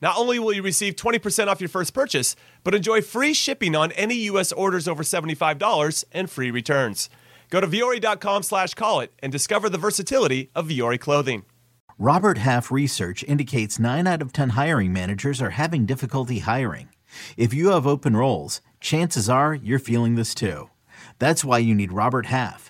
Not only will you receive 20% off your first purchase, but enjoy free shipping on any U.S. orders over $75 and free returns. Go to vuori.com slash call it and discover the versatility of Vuori clothing. Robert Half research indicates 9 out of 10 hiring managers are having difficulty hiring. If you have open roles, chances are you're feeling this too. That's why you need Robert Half.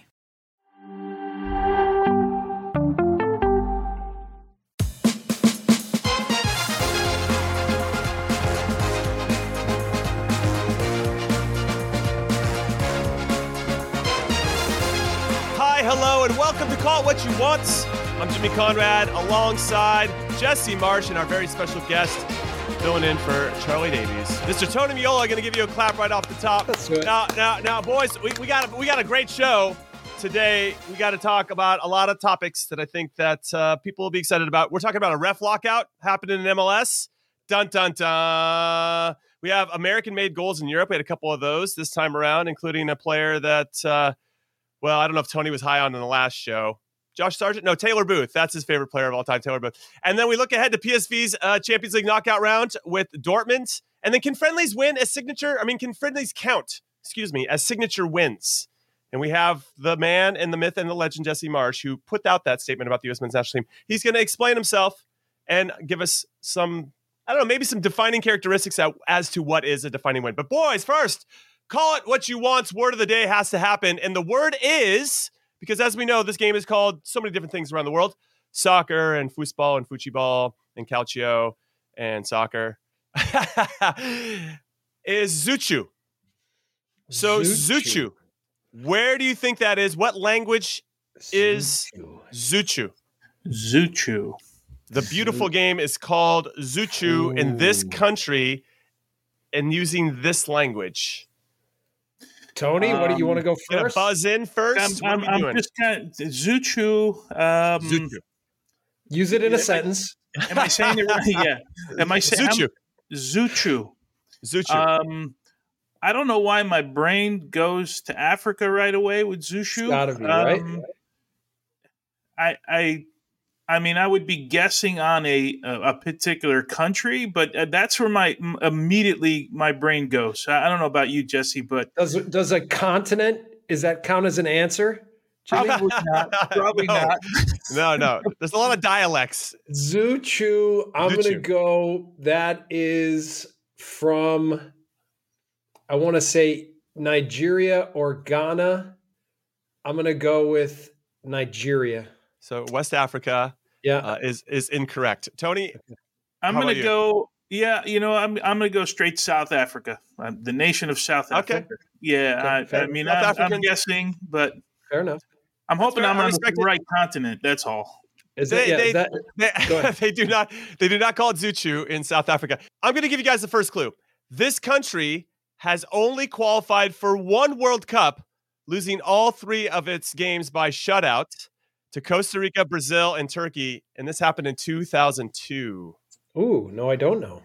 And welcome to Call It What You Want. I'm Jimmy Conrad alongside Jesse Marsch and our very special guest filling in for Charlie Davies. Mr. Tony Meola, going to give you a clap right off the top. That's good. Now, now, now, boys, we, we got a, we got a great show today. We got to talk about a lot of topics that I think that uh, people will be excited about. We're talking about a ref lockout happening in MLS. Dun dun dun. We have American-made goals in Europe. We had a couple of those this time around, including a player that. Uh, well, I don't know if Tony was high on in the last show. Josh Sargent? No, Taylor Booth. That's his favorite player of all time, Taylor Booth. And then we look ahead to PSV's uh, Champions League knockout round with Dortmund. And then can friendlies win as signature? I mean, can friendlies count, excuse me, as signature wins? And we have the man and the myth and the legend, Jesse Marsch, who put out that statement about the U.S. men's national team. He's going to explain himself and give us some, I don't know, maybe some defining characteristics as to what is a defining win. But boys, first, call it what you want. Word of the day has to happen. And the word is, because as we know, this game is called so many different things around the world soccer and football and fuchiball and calcio and soccer, is Zuchu. So, Zuchu. where do you think that is? What language is Zuchu? Zuchu. The beautiful game is called Zuchu in this country and using this language. Tony, what do you want to go first? buzz in 1st I'm, what are I'm, we I'm doing? just kind of Zuchu. Um, Zuchu. Use it in a a I- sentence. Am I saying it right? Yeah. Am I saying Zuchu. Zuchu? Zuchu. Um, I don't know why my brain goes to Africa right away with Zushu. gotta be, right? Um, I, I, I mean, I would be guessing on a a, particular country, but uh, that's where my immediately my brain goes. I, don't know about you, Jesse, but Does does a continent is that count as an answer? Probably not. Probably No. not. no, no. There's a lot of dialects. Zuchu, I'm gonna go. That is from I want to say Nigeria or Ghana. I'm gonna go with Nigeria. So West Africa Yeah. uh, is is incorrect. Tony, I'm gonna go. Yeah, you know, I'm I'm gonna go straight South Africa, uh, the nation of South Okay. Africa. Yeah, Okay, I, I mean, South I'm, I'm guessing, but Fair enough. I'm hoping fair. I'm I on the respect it. right continent. That's all. Is They- that, yeah, they- is that they, they do not they do not call it Zuchu in South Africa. I'm going to give you guys the first clue. This country has only qualified for one World Cup, losing all three of its games by shutout to Costa Rica, Brazil, and Turkey, and this happened in 2002. Ooh, no, I don't know.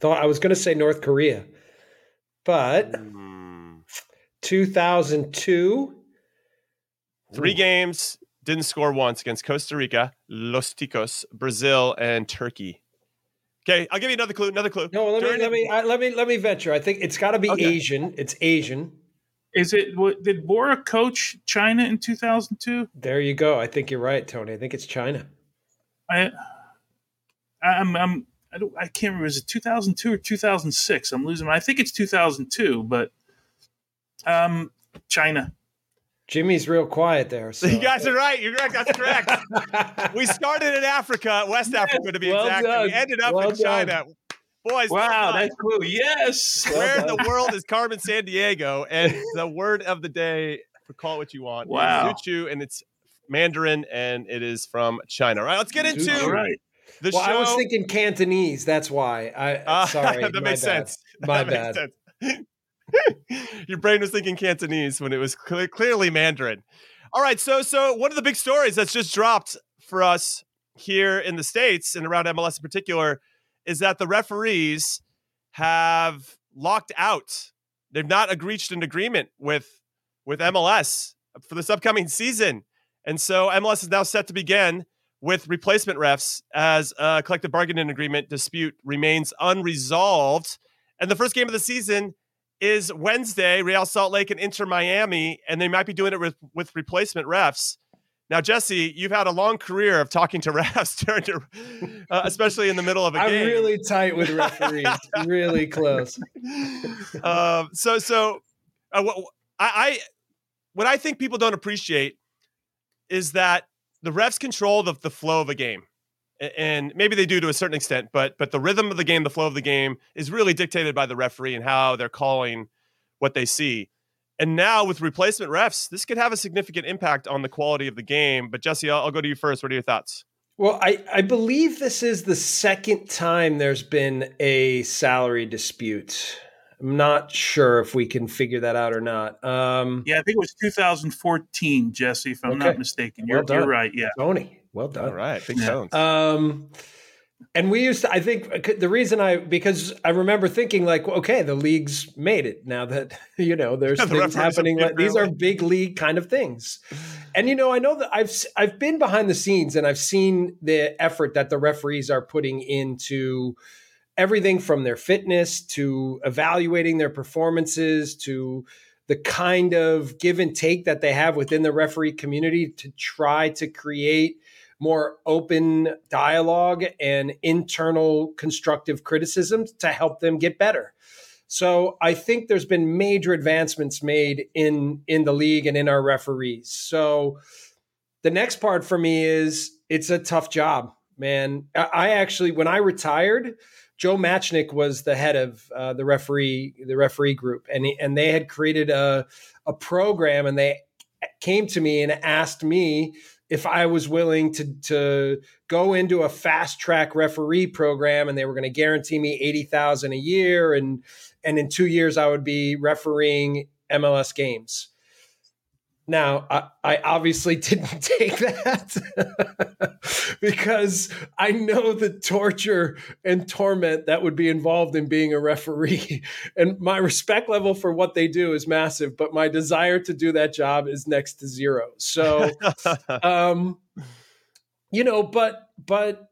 Thought I was going to say North Korea, but Hmm. 2002. Three Ooh. games, didn't score once against Costa Rica, Los Ticos, Brazil, and Turkey. Okay, I'll give you another clue. Another clue. No, let During- me let me I, let me let me venture. I think it's got to be Okay. Asian. It's Asian. Is it? what- Did Bora coach China in 2002? There you go. I think you're right, Tony. I think it's China. I, I'm, I'm, I don't, I can't remember. Is it 2002 or 2006? I'm losing. my- I think it's 2002, but um, China. Jimmy's real quiet there. So. you guys are right. You're correct. That's correct. we started in Africa, West Africa to be well exact. and We ended up Well in China. Boys, Wow, well done. that's cool. Yes. Where in the world is Carmen Sandiego? And the word of the day, for call it what you want, Wow. is Zuchu, and it's Mandarin, and it is from China. All right, let's get into Zuchu. All right. the well, show. I was thinking Cantonese. That's why. I Ah, sorry. that makes bad. sense. My That bad. makes sense. Your brain was thinking Cantonese when it was cle- clearly Mandarin. All right, so so one of the big stories that's just dropped for us here in the states and around MLS in particular is that the referees have locked out. They've not reached an agreement with with MLS for this upcoming season, and so MLS is now set to begin with replacement refs as a collective bargaining agreement dispute remains unresolved. And the first game of the season is Wednesday, Real Salt Lake and Inter Miami, and they might be doing it with, with replacement refs. Now, Jesse, you've had a long career of talking to refs during your, uh, especially in the middle of a I'm game. I'm really tight with referees. really close. um, so, so uh, what I, I, what I think people don't appreciate is that the refs control the, the flow of a game, and maybe they do to a certain extent, but but the rhythm of the game, the flow of the game, is really dictated by the referee and how they're calling what they see. And now with replacement refs, this could have a significant impact on the quality of the game. But Jesse, I'll, I'll go to you first. What are your thoughts? Well, I, I believe this is the second time there's been a salary dispute. I'm not sure if we can figure that out or not. Um, Yeah, I think it was 2014, Jesse, if I'm Okay. not mistaken. You're, Well you're right. Yeah. Tony, well done. All right, big Yeah. tones. Um, and we used to, I think uh, the reason I, because I remember thinking like, okay, the league's made it now that, you know, there's The things happening. Like, these are big league kind of things. And, you know, I know that I've, I've been behind the scenes and I've seen the effort that the referees are putting into everything from their fitness to evaluating their performances to the kind of give and take that they have within the referee community to try to create more open dialogue and internal constructive criticism to help them get better. So I think there's been major advancements made in in the league and in our referees. So the next part for me is it's a tough job, man. I actually when I retired, Joe Machnik was the head of uh, the referee the referee group, and he, and they had created a a program, and they came to me and asked me if I was willing to to go into a fast track referee program, and they were going to guarantee me eighty thousand a year, and and in two years I would be refereeing MLS games. Now, I, I obviously didn't take that because I know the torture and torment that would be involved in being a referee. And my respect level for what they do is massive, but my desire to do that job is next to zero. So, um, you know, but, but,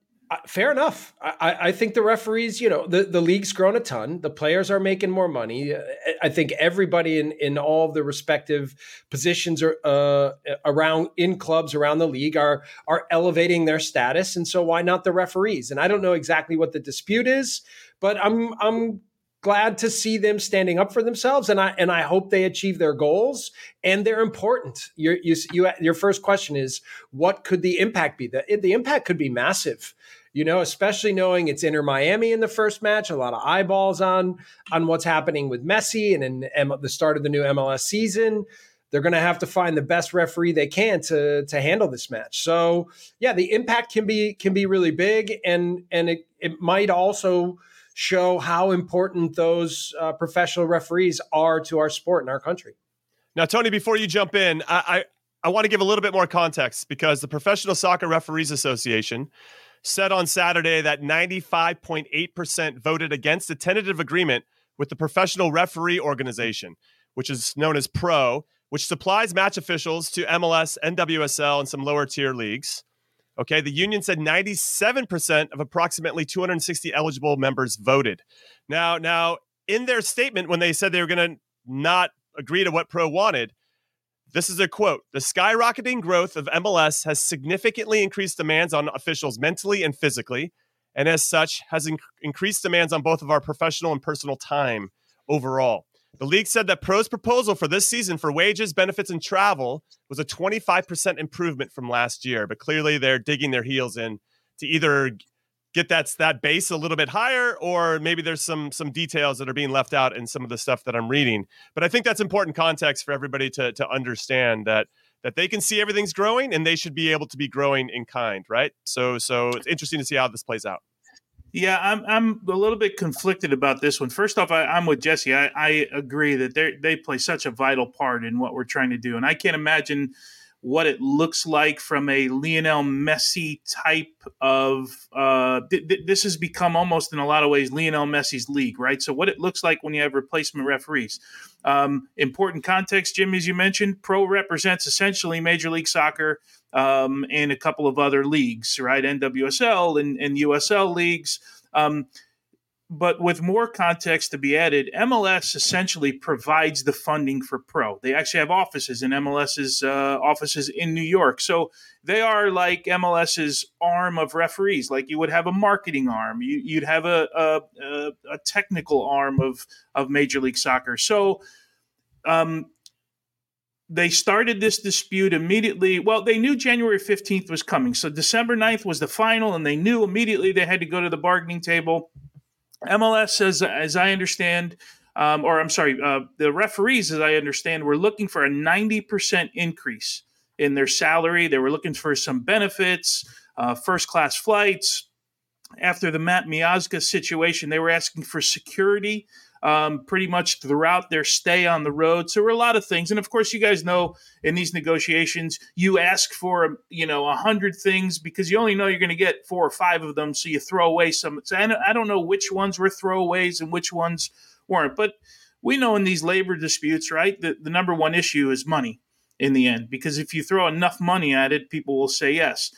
Fair enough. I, I- think the referees, you know, the, the league's grown a ton. The players are making more money. Uh, I think everybody in, in all the respective positions are, uh, around in clubs around the league are are elevating their status, and so why not the referees? And I don't know exactly what the dispute is, but I'm I'm glad to see them standing up for themselves, and I and I hope they achieve their goals. And they're important. Your you, you your first question is what could the impact be? The the impact could be massive you know, especially knowing it's Inter Miami in the first match, a lot of eyeballs on on what's happening with Messi and in M- the start of the new MLS season. They're going to have to find the best referee they can to to handle this match. So, yeah, the impact can be can be really big, and and it it might also show how important those uh, professional referees are to our sport in our country. Now, Tony, before you jump in, I, I, I want to give a little bit more context because the Professional Soccer Referees Association said on Saturday that 95.8% voted against a tentative agreement with the Professional Referee Organization, which is known as PRO, which supplies match officials to MLS, NWSL, and some lower tier leagues. Okay, the union said 97% of approximately 260 eligible members voted. Now, now in their statement when they said they were going to not agree to what Pro wanted, this is a quote The skyrocketing growth of MLS has significantly increased demands on officials mentally and physically, and as such, has inc- increased demands on both of our professional and personal time overall. The league said that Pro's proposal for this season for wages, benefits, and travel was a 25% improvement from last year, but clearly they're digging their heels in to either get that that base a little bit higher or maybe there's some some details that are being left out in some of the stuff that I'm reading. But I think that's important context for everybody to to understand that that they can see everything's growing and they should be able to be growing in kind, right? So so it's interesting to see how this plays out. Yeah, I'm I'm a little bit conflicted about this one. First off, I, am with Jesse. I, I agree that they they play such a vital part in what we're trying to do, and I can't imagine what it looks like from a Lionel Messi type of. Uh, th- th- this has become almost in a lot of ways Lionel Messi's league, right? So what it looks like when you have replacement referees. Um, important context, Jim, as you mentioned, pro represents essentially Major League Soccer um, and a couple of other leagues, right? NWSL and, and USL leagues. Um, but with more context to be added, MLS essentially provides the funding for pro. They actually have offices in MLS's uh, offices in New York. So they are like MLS's arm of referees. Like you would have a marketing arm, you, would have a, a, a, technical arm of, of Major League Soccer. So um, they started this dispute immediately. Well, they knew January 15th was coming. So December 9th was the final, and they knew immediately they had to go to the bargaining table MLS, as as I understand, um, or I'm sorry, uh, the referees, as I understand, were looking for a 90% increase in their salary. They were looking for some benefits, uh, first class flights. After the Matt Miazga situation, they were asking for security um, pretty much throughout their stay on the road. So there were a lot of things, and of course, you guys know in these negotiations, you ask for you know a hundred things because you only know you're going to get four or five of them, so you throw away some. So I don't know which ones were throwaways and which ones weren't, but we know in these labor disputes, right, the, the number one issue is money in the end because if you throw enough money at it, people will say yes.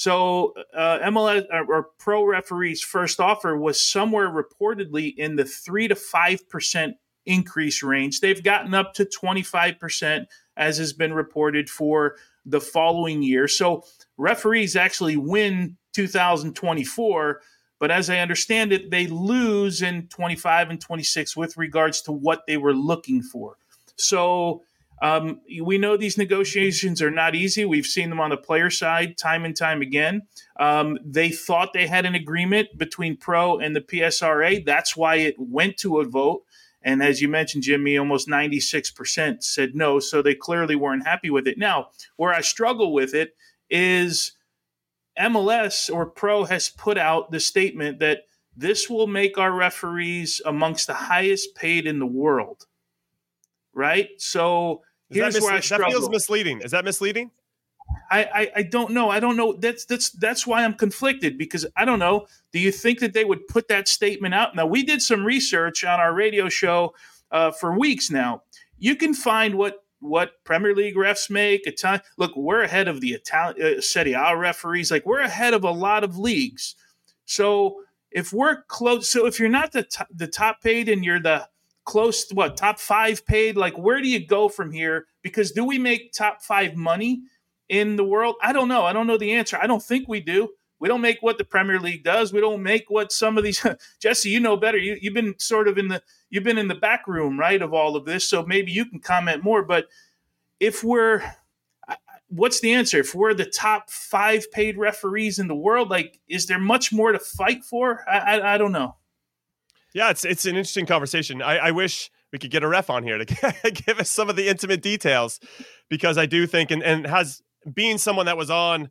So uh, MLS uh, or pro referees' first offer was somewhere reportedly in the three to five percent increase range. They've gotten up to twenty five percent, as has been reported for the following year. So referees actually win 2024, but as I understand it, they lose in 25 and 26 with regards to what they were looking for. So um, we know these negotiations are not easy. We've seen them on the player side time and time again. Um, they thought they had an agreement between Pro and the PSRA. That's why it went to a vote. And as you mentioned, Jimmy, almost 96% said no. So they clearly weren't happy with it. Now, where I struggle with it is MLS or Pro has put out the statement that this will make our referees amongst the highest paid in the world. Right? So is Here's that, mis- that feels misleading. Is that misleading? I, I, I don't know. I don't know. That's that's that's why I'm conflicted because I don't know. Do you think that they would put that statement out? Now we did some research on our radio show uh, for weeks now. You can find what what Premier League refs make. Italian look, we're ahead of the Italian uh, Serie A referees. Like we're ahead of a lot of leagues. So if we're close, so if you're not the t- the top paid and you're the close to what top five paid? Like where do you go from here? Because do we make top five money in the world? I don't know. I don't know the answer. I don't think we do. We don't make what the premier league does. We don't make what some of these jesse you know better. You, you've been sort of in the you've been in the back room right of all of this. So maybe you can comment more. But if we're what's the answer? If we're the top five paid referees in the world like is there much more to fight for? I, I, I don't know yeah, it's it's an interesting conversation. I, I wish we could get a ref on here to give us some of the intimate details because I do think and, and has being someone that was on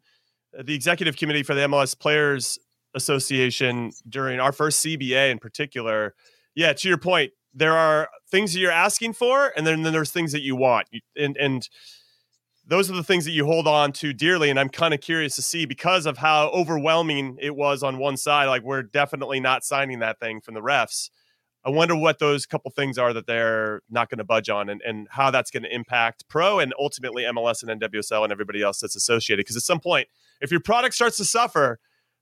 the executive committee for the MLS Players Association during our first CBA in particular. Yeah, to your point, there are things that you're asking for, and then, then there's things that you want, and and those are the things that you hold on to dearly. And I'm kind of curious to see because of how overwhelming it was on one side. Like we're definitely not signing that thing from the refs. I wonder what those couple things are that they're not going to budge on and, and how that's going to impact pro and ultimately MLS and NWSL and everybody else that's associated. Because at some point, if your product starts to suffer,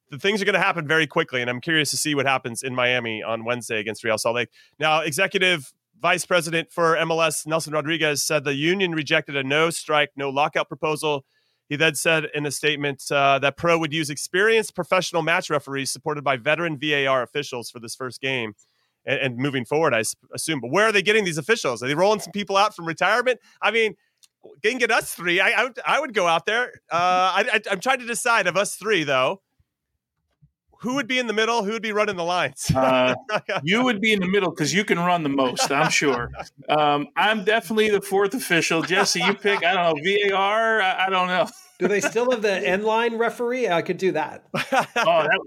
the things are going to happen very quickly. And I'm curious to see what happens in Miami on Wednesday against Real Salt Lake. Now, executive vice president for MLS, Nelson Rodriguez, said the union rejected a no strike, no lockout proposal. He then said in a statement uh, that Pro would use experienced professional match referees supported by veteran VAR officials for this first game and, and moving forward, I assume. But where are they getting these officials? Are they rolling some people out from retirement? I mean, they can get us three. I, I, would, I would go out there. Uh, I, am trying to decide of us three, though who would be in the middle? Who would be running the lines? uh, you would be in the middle because you can run the most. I'm sure. Um, I'm definitely the fourth official. Jesse, you pick. I don't know VAR. I, I don't know. do they still have the end line referee? I could do that. oh, that,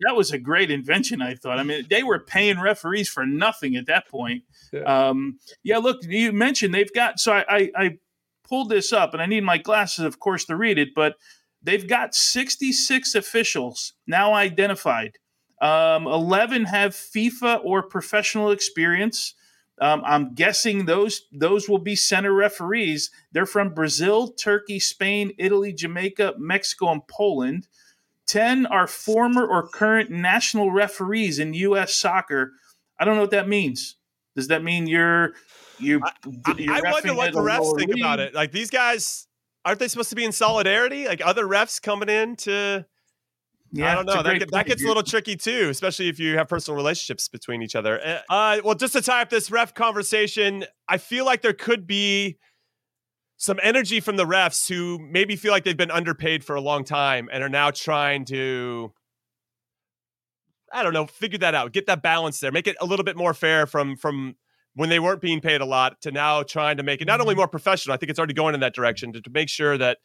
that was a great invention. I thought. I mean, they were paying referees for nothing at that point. Yeah. Um, yeah look, you mentioned they've got. So I, I, I pulled this up, and I need my glasses, of course, to read it, but They've got 66 officials now identified. Um, 11 have FIFA or professional experience. Um, I'm guessing those those will be center referees. They're from Brazil, Turkey, Spain, Italy, Jamaica, Mexico, and Poland. 10 are former or current national referees in U.S. soccer. I don't know what that means. Does that mean you're you? I, I wonder what the refs think league? about it. Like these guys, aren't they supposed to be in solidarity? Like other refs coming in to yeah, I don't know. That, that, gets a little tricky too, especially if you have personal relationships between each other. Eh, uh, well, just to tie up this ref conversation, I feel like there could be some energy from the refs who maybe feel like they've been underpaid for a long time and are now trying to, I don't know, figure that out, get that balance there, make it a little bit more fair from from when they weren't being paid a lot to now trying to make it not only mm-hmm. more professional. I think it's already going in that direction to, to make sure that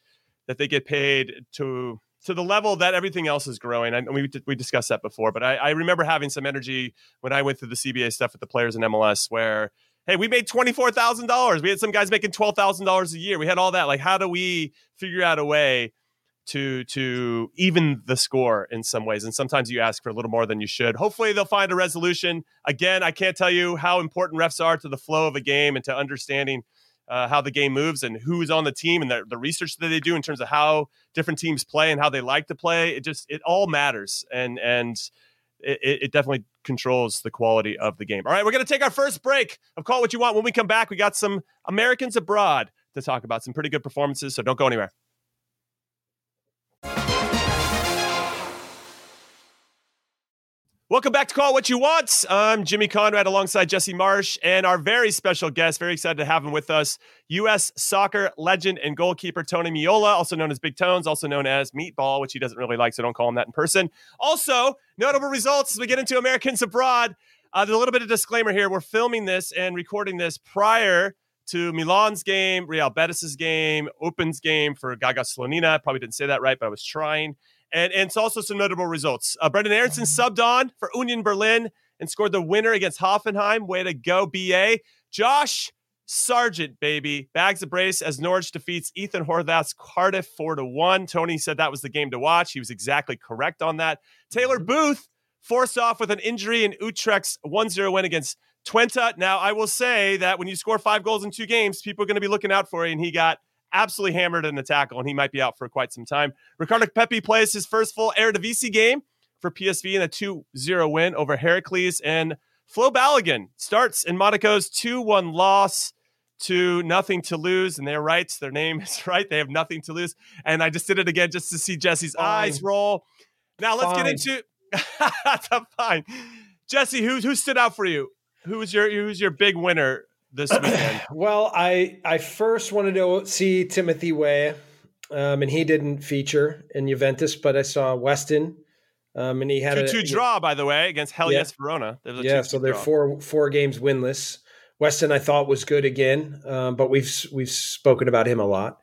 that they get paid to to the level that everything else is growing. And we we discussed that before, but I, I remember having some energy when I went through the CBA stuff with the players in MLS, where hey, we made twenty four thousand dollars. We had some guys making twelve thousand dollars a year. We had all that. Like, how do we figure out a way to to even the score in some ways and sometimes you ask for a little more than you should. Hopefully they'll find a resolution. Again i can't tell you how important refs are to the flow of a game and to understanding uh, how the game moves and who's on the team and the, the research that they do in terms of how different teams play and how they like to play. It just it all matters and and it, it definitely controls the quality of the game. All right we're going to take our first break of call what you want. When we come back we got some americans abroad to talk about some pretty good performances so don't go anywhere Welcome back to Call What You Want. I'm Jimmy Conrad alongside Jesse Marsch and our very special guest. Very excited to have him with us. U.S. soccer legend and goalkeeper Tony Meola, also known as Big Tones, also known as Meatball, which he doesn't really like, so don't call him that in person. Also, notable results as we get into Americans abroad. Uh, there's a little bit of disclaimer here. We're filming this and recording this prior to Milan's game, Real Betis's game, Eupen's game for Gaga Slonina. Probably didn't say that right, but I was trying and, and it's also some notable results. Uh, Brenden Aaronson subbed on for Union Berlin and scored the winner against Hoffenheim. Way to go, BA. Josh Sargent, baby, bags a brace as Norwich defeats Ethan Horvath's Cardiff 4 to 1. Tony said that was the game to watch. He was exactly correct on that. Taylor mm-hmm. Booth forced off with an injury in Utrecht's 1 0 win against Twente. Now, I will say that when you score five goals in two games, people are going to be looking out for you, and he got absolutely hammered in the tackle, and he might be out for quite some time. Ricardo Pepi plays his first full Eredivisie game for PSV in a 2-0 win over Heracles, and Flo Balogun starts in Monaco's 2-1 loss to nothing to lose, and they're right. Their name is right. They have nothing to lose. And I just did it again just to see Jesse's fine. eyes roll. Now let's fine. get into that's fine. Jesse, who who stood out for you? Who was your who's your big winner this weekend? well, I I first wanted to see Timothy Weah, um, and he didn't feature in Juventus, but I saw Weston, um, and he had a two draw by the way against Hellas yeah. Verona. Yeah, so they're draw. four four games winless. Weston I thought was good again, um, but we've we've spoken about him a lot.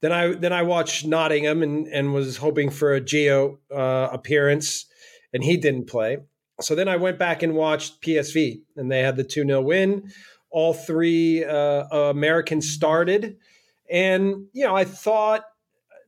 Then I then I watched Nottingham and and was hoping for a Gio uh, appearance, and he didn't play. So then I went back and watched PSV, and they had the two 0 win all three uh, Americans started, and you know I thought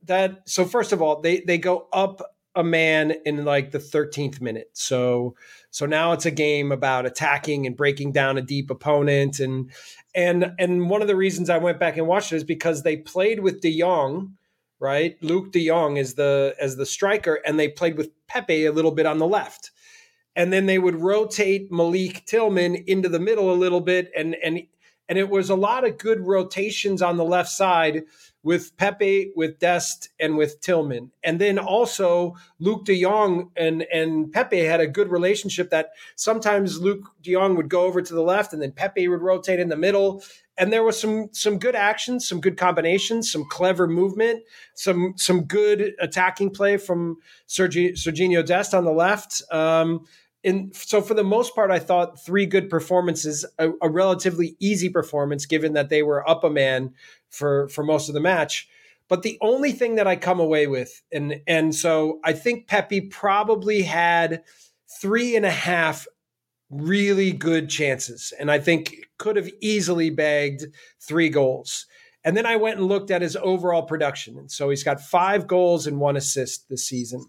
that. So first of all, they they go up a man in like the 13th minute. So so now it's a game about attacking and breaking down a deep opponent and and and one of the reasons I went back and watched it is because they played with De Jong right? Luuk De Jong is the as the striker, and they played with Pepi a little bit on the left. And then they would rotate Malik Tillman into the middle a little bit, and and and it was a lot of good rotations on the left side with Pepi, with Dest, and with Tillman. And then also Luuk De Jong and, and Pepi had a good relationship that sometimes Luuk De Jong would go over to the left and then Pepi would rotate in the middle. And there was some some good actions, some good combinations, some clever movement, some some good attacking play from Sergi, Serginho Dest on the left. Um, and so for the most part, I thought three good performances, a, a, relatively easy performance, given that they were up a man for for most of the match. But the only thing that I come away with, and and so I think Pepi probably had three and a half really good chances, and I think could have easily bagged three goals. And then I went and looked at his overall production, and so he's got five goals and one assist this season.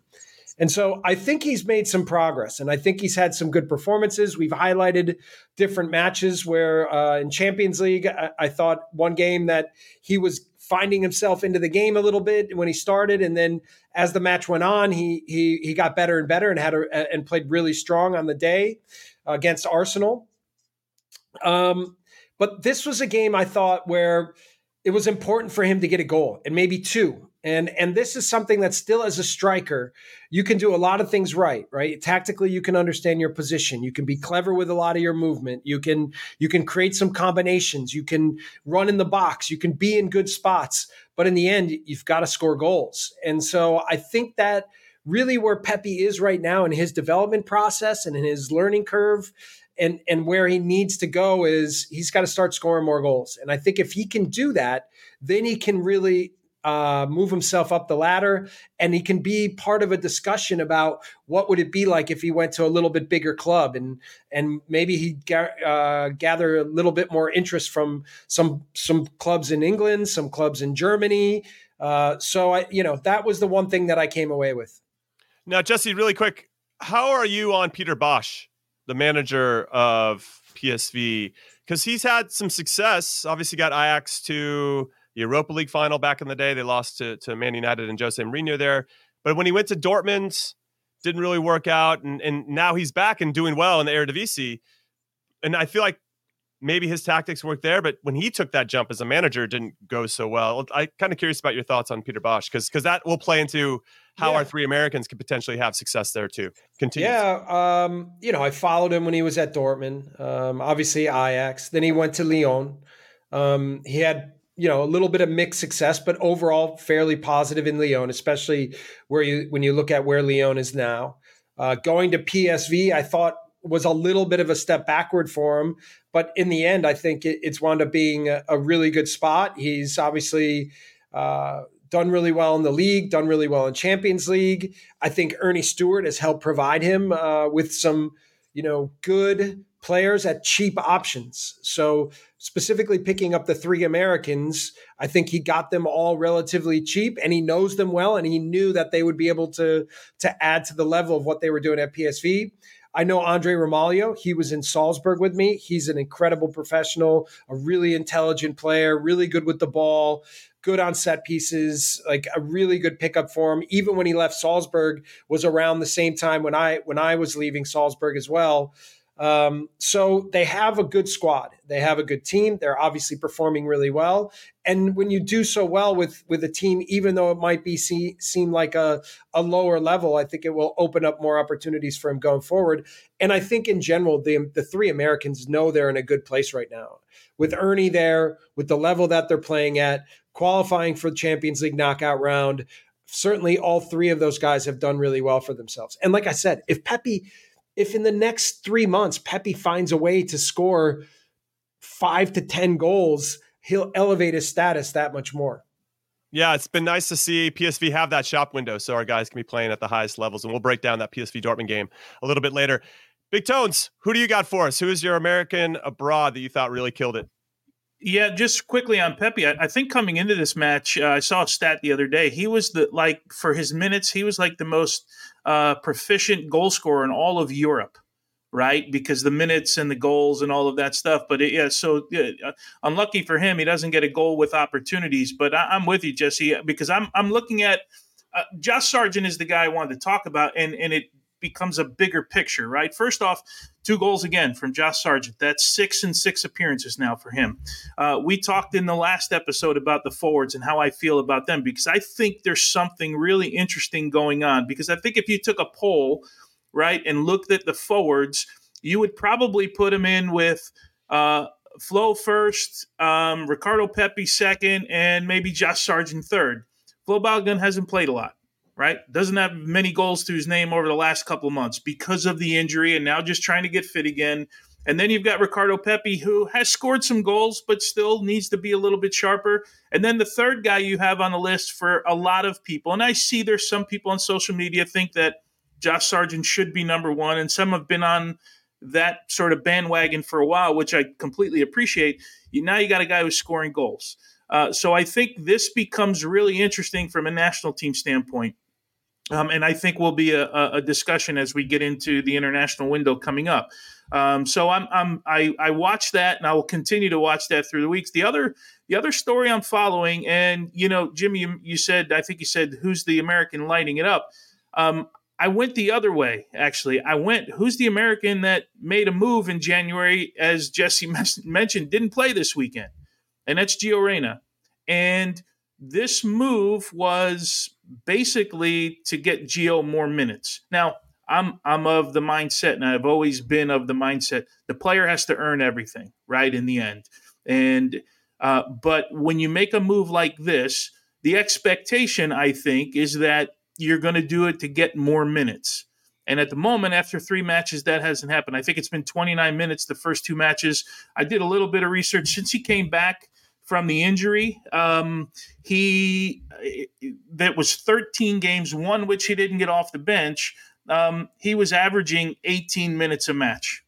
And so I think he's made some progress and I think he's had some good performances. We've highlighted different matches where uh, in Champions League, I, I, thought one game that he was finding himself into the game a little bit when he started. And then as the match went on, he, he, he got better and better and had a, and played really strong on the day against Arsenal. Um, but this was a game I thought where it was important for him to get a goal and maybe two and and this is something that still as a striker you can do a lot of things right right? Tactically you can understand your position. You can be clever with a lot of your movement. You can you can create some combinations. You can run in the box. You can be in good spots. But in the end you've got to score goals. And so i think that really where Pepi is right now in his development process and in his learning curve and and where he needs to go is he's got to start scoring more goals. And i think if he can do that then he can really uh, move himself up the ladder and he can be part of a discussion about what would it be like if he went to a little bit bigger club and and maybe he ga- uh, gather a little bit more interest from some some clubs in England, some clubs in Germany. Uh, so I, you know, that was the one thing that I came away with. Now, Jesse, really quick, how are you on Peter Bosz, the manager of PSV? Because he's had some success. Obviously, got Ajax to Europa League final back in the day. They lost to, to Man United and Jose Mourinho there. But when he went to Dortmund, didn't really work out. And, and now he's back and doing well in the Eredivisie. And I feel like maybe his tactics worked there, but when he took that jump as a manager, it didn't go so well. I kind of curious about your thoughts on Peter Bosz because because that will play into how yeah. our three Americans could potentially have success there too. Continue. Yeah, um, you know, I followed him when he was at Dortmund. Um, obviously Ajax. Then he went to Lyon. Um, he had you know a little bit of mixed success, but overall fairly positive in Lyon, especially where you when you look at where Lyon is now. Uh, going to PSV, I thought was a little bit of a step backward for him, but in the end, I think it, it's wound up being a, a, really good spot. He's obviously uh, done really well in the league, done really well in Champions League. I think Earnie Stewart has helped provide him uh, with some, you know, good players at cheap options. So specifically picking up the three Americans, I think he got them all relatively cheap and he knows them well and he knew that they would be able to to add to the level of what they were doing at PSV. I know Andre Ramalho. He was in Salzburg with me. He's an incredible professional, a really intelligent player, really good with the ball, good on set pieces, like a really good pickup for him. Even when he left Salzburg was around the same time when I when I was leaving Salzburg as well. Um, so they have a good squad. They have a good team. They're obviously performing really well. And when you do so well with with a team, even though it might be see, seem like a, a lower level, I think it will open up more opportunities for him going forward. And I think in general, the the three Americans know they're in a good place right now. With Ernie there, with the level that they're playing at, qualifying for the Champions League knockout round, certainly all three of those guys have done really well for themselves. And like I said, if Pepi if in the next three months Pepi finds a way to score five to 10 goals, he'll elevate his status that much more. Yeah, it's been nice to see PSV have that shop window so our guys can be playing at the highest levels. And we'll break down that PSV Dortmund game a little bit later. Big Tones, who do you got for us? Who is your American abroad that you thought really killed it? Yeah, just quickly on Pepi. I, I think coming into this match, uh, I saw a stat the other day. He was the like for his minutes, he was like the most uh, proficient goal scorer in all of Europe. right? Because the minutes and the goals and all of that stuff. But it, yeah, so uh, unlucky for him, he doesn't get a goal with opportunities. But I, am with you, Jesse, because I'm I'm looking at uh, Josh Sargent is the guy I wanted to talk about, and and it becomes a bigger picture, right? First off, two goals again from Josh Sargent. That's six and six appearances now for him. Uh, we talked in the last episode about the forwards and how I feel about them because I think there's something really interesting going on. Because I think if you took a poll right, and looked at the forwards, you would probably put him in with uh, Flo first, um, Ricardo Pepi second, and maybe Josh Sargent third. Flo Balogun hasn't played a lot, right? Doesn't have many goals to his name over the last couple months because of the injury and now just trying to get fit again. And then you've got Ricardo Pepi, who has scored some goals, but still needs to be a little bit sharper. And then the third guy you have on the list for a lot of people, and I see there's some people on social media think that Josh Sargent should be number one, and some have been on that sort of bandwagon for a while, which I completely appreciate. You, now you got a guy who's scoring goals. Uh, so I think this becomes really interesting from a national team standpoint. Um, and I think will be a, a, discussion as we get into the international window coming up. Um, so I'm, I'm I, I watch that, and I will continue to watch that through the weeks. The other the other story I'm following, and you know, Jimmy, you, you said I think you said who's the American lighting it up. Um, I went the other way, actually. I went, who's the American that made a move in January, as Jesse mentioned, didn't play this weekend? And that's Gio Reyna. And this move was basically to get Gio more minutes. Now, I'm I'm of the mindset, and I've always been of the mindset the player has to earn everything, right? In the end, and uh, but when you make a move like this, the expectation, I think, is that you're going to do it to get more minutes. And at the moment, after three matches, that hasn't happened. I think it's been 29 minutes the first two matches. I did a little bit of research since he came back from the injury. Um, he that was 13 games, one which he didn't get off the bench. Um, he was averaging 18 minutes a match,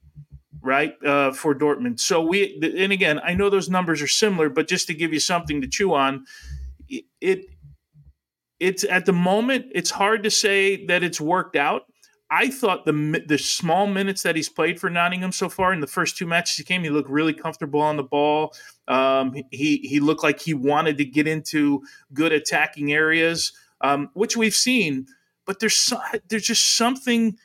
right, uh, for Dortmund. So we, and again, I know those numbers are similar, but just to give you something to chew on, it it's at the moment it's hard to say that it's worked out. I thought the the small minutes that he's played for Nottingham so far in the first two matches he came, he looked really comfortable on the ball. Um, he he looked like he wanted to get into good attacking areas, um, which we've seen. But there's so, there's just something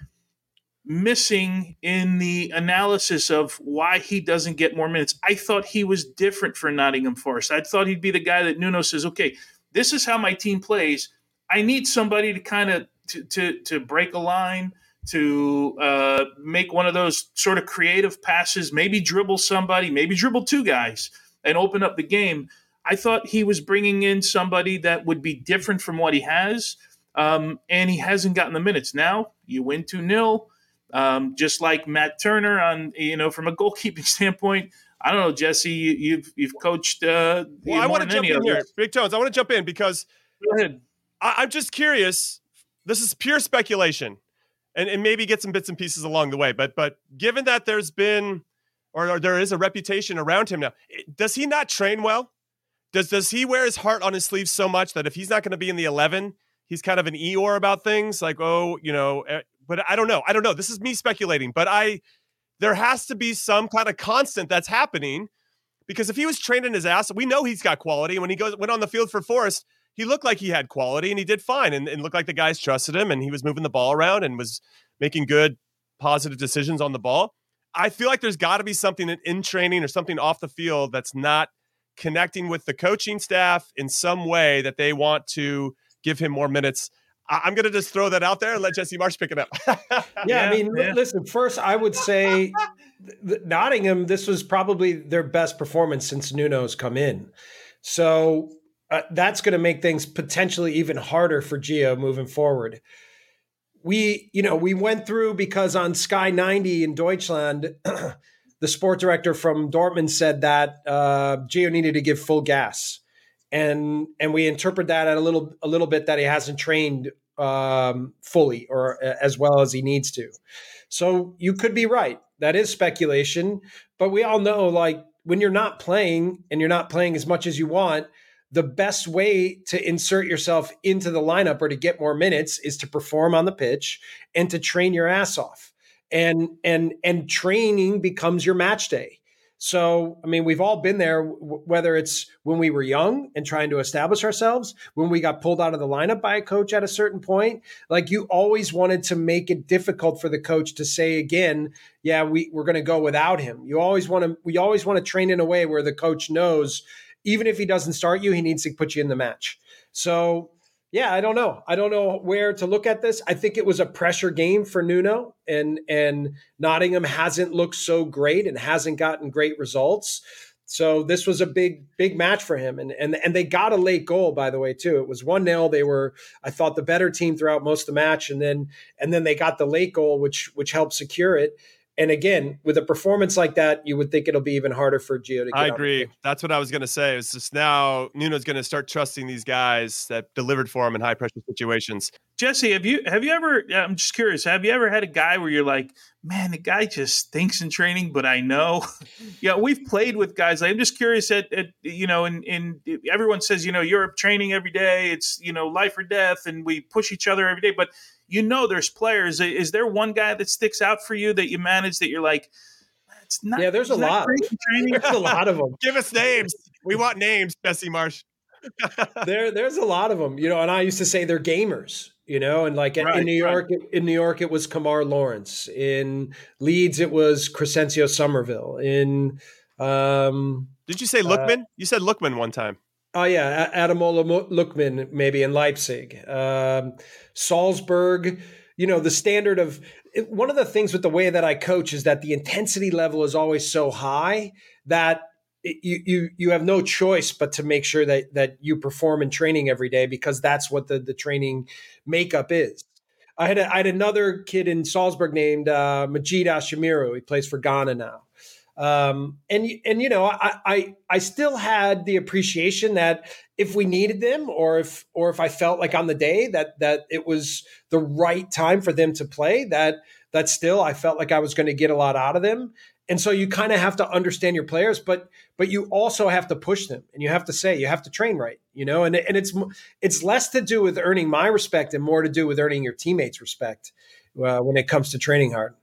missing in the analysis of why he doesn't get more minutes. I thought he was different for Nottingham Forest. I thought he'd be the guy that Nuno says, okay, this is how my team plays. I need somebody to kind of to, to to break a line, to uh, make one of those sort of creative passes, maybe dribble somebody, maybe dribble two guys, and open up the game. I thought he was bringing in somebody that would be different from what he has, um, and he hasn't gotten the minutes. Now you win two 0 um, just like Matt Turner on you know from a goalkeeping standpoint. I don't know, Jesse. You, have you've, you've coached. Uh, well, I want to jump in here, Big Tones. I want to jump in because Go ahead. I, am just curious. This is pure speculation, and, and maybe get some bits and pieces along the way. But but given that there's been or, or there is a reputation around him now, does he not train well? Does does he wear his heart on his sleeve so much that if he's not going to be in the eleven, he's kind of an Eeyore about things like oh you know. Eh, but I don't know. I don't know. This is me speculating, but I there has to be some kind of constant that's happening because if he was training his ass, we know he's got quality. When he goes went on the field for Forest, he looked like he had quality and he did fine and, and looked like the guys trusted him and he was moving the ball around and was making good positive decisions on the ball. I feel like there's got to be something in training or something off the field that's not connecting with the coaching staff in some way that they want to give him more minutes. I'm going to just throw that out there and let Jesse Marsch pick it up. yeah, yeah, I mean, yeah. listen, first, I would say Nottingham, this was probably their best performance since Nuno's come in. So uh, that's going to make things potentially even harder for Gio moving forward. We, you know, we went through because on Sky 90 in Deutschland, the sport director from Dortmund said that uh, Gio needed to give full gas and and we interpret that at a little a little bit that he hasn't trained um, fully or uh, as well as he needs to. So you could be right. That is speculation, but we all know like when you're not playing and you're not playing as much as you want, the best way to insert yourself into the lineup or to get more minutes is to perform on the pitch and to train your ass off. and and and training becomes your match day. So, I mean, we've all been there, whether it's when we were young and trying to establish ourselves, when we got pulled out of the lineup by a coach at a certain point. Like, you always wanted to make it difficult for the coach to say again, yeah, we, we're going to go without him. You always want to, we always want to train in a way where the coach knows, even if he doesn't start you, he needs to put you in the match. So, yeah, I don't know. I don't know where to look at this. I think it was a pressure game for Nuno, and and Nottingham hasn't looked so great and hasn't gotten great results. So this was a big, big match for him. And and and they got a late goal, by the way, too. It was one 0 They were, I thought, the better team throughout most of the match. And then and then they got the late goal, which which helped secure it. And again, with a performance like that, you would think it'll be even harder for Gio to get I agree. That's what I was going to say. It's just now Nuno's going to start trusting these guys that delivered for him in high pressure situations. Jesse, have you have you ever? I'm just curious. Have you ever had a guy where you're like, man, the guy just thinks in training, but I know. yeah, we've played with guys. I'm just curious. At, at you know, in in everyone says you know you're training every day. It's you know life or death, and we push each other every day. But you know there's players. Is there one guy that sticks out for you that you manage that you're like, it's not? Yeah, there's a lot. There's a lot of them. Give us names. We want names, Jesse Marsch. there, there's a lot of them, you know. And I used to say they're gamers, you know. And like right, in New York, right. in New York, it was Kemar Lawrence. In Leeds, it was Crysencio Summerville. In um, did you say Lookman? Uh, you said Lookman one time. Oh yeah, Ademola Lookman maybe in Leipzig, um, Salzburg. You know the standard of one of the things with the way that I coach is that the intensity level is always so high that you you you have no choice but to make sure that that you perform in training every day because that's what the the training makeup is. I had a, I had another kid in Salzburg named uh, Majeed Ashimeru. He plays for Ghana now. Um, and and you know, I, I I still had the appreciation that if we needed them, or if or if I felt like on the day that that it was the right time for them to play, that that still I felt like I was going to get a lot out of them. And so you kind of have to understand your players, but but you also have to push them, and you have to say you have to train right, you know. And and it's it's less to do with earning my respect and more to do with earning your teammates' respect uh, when it comes to training hard.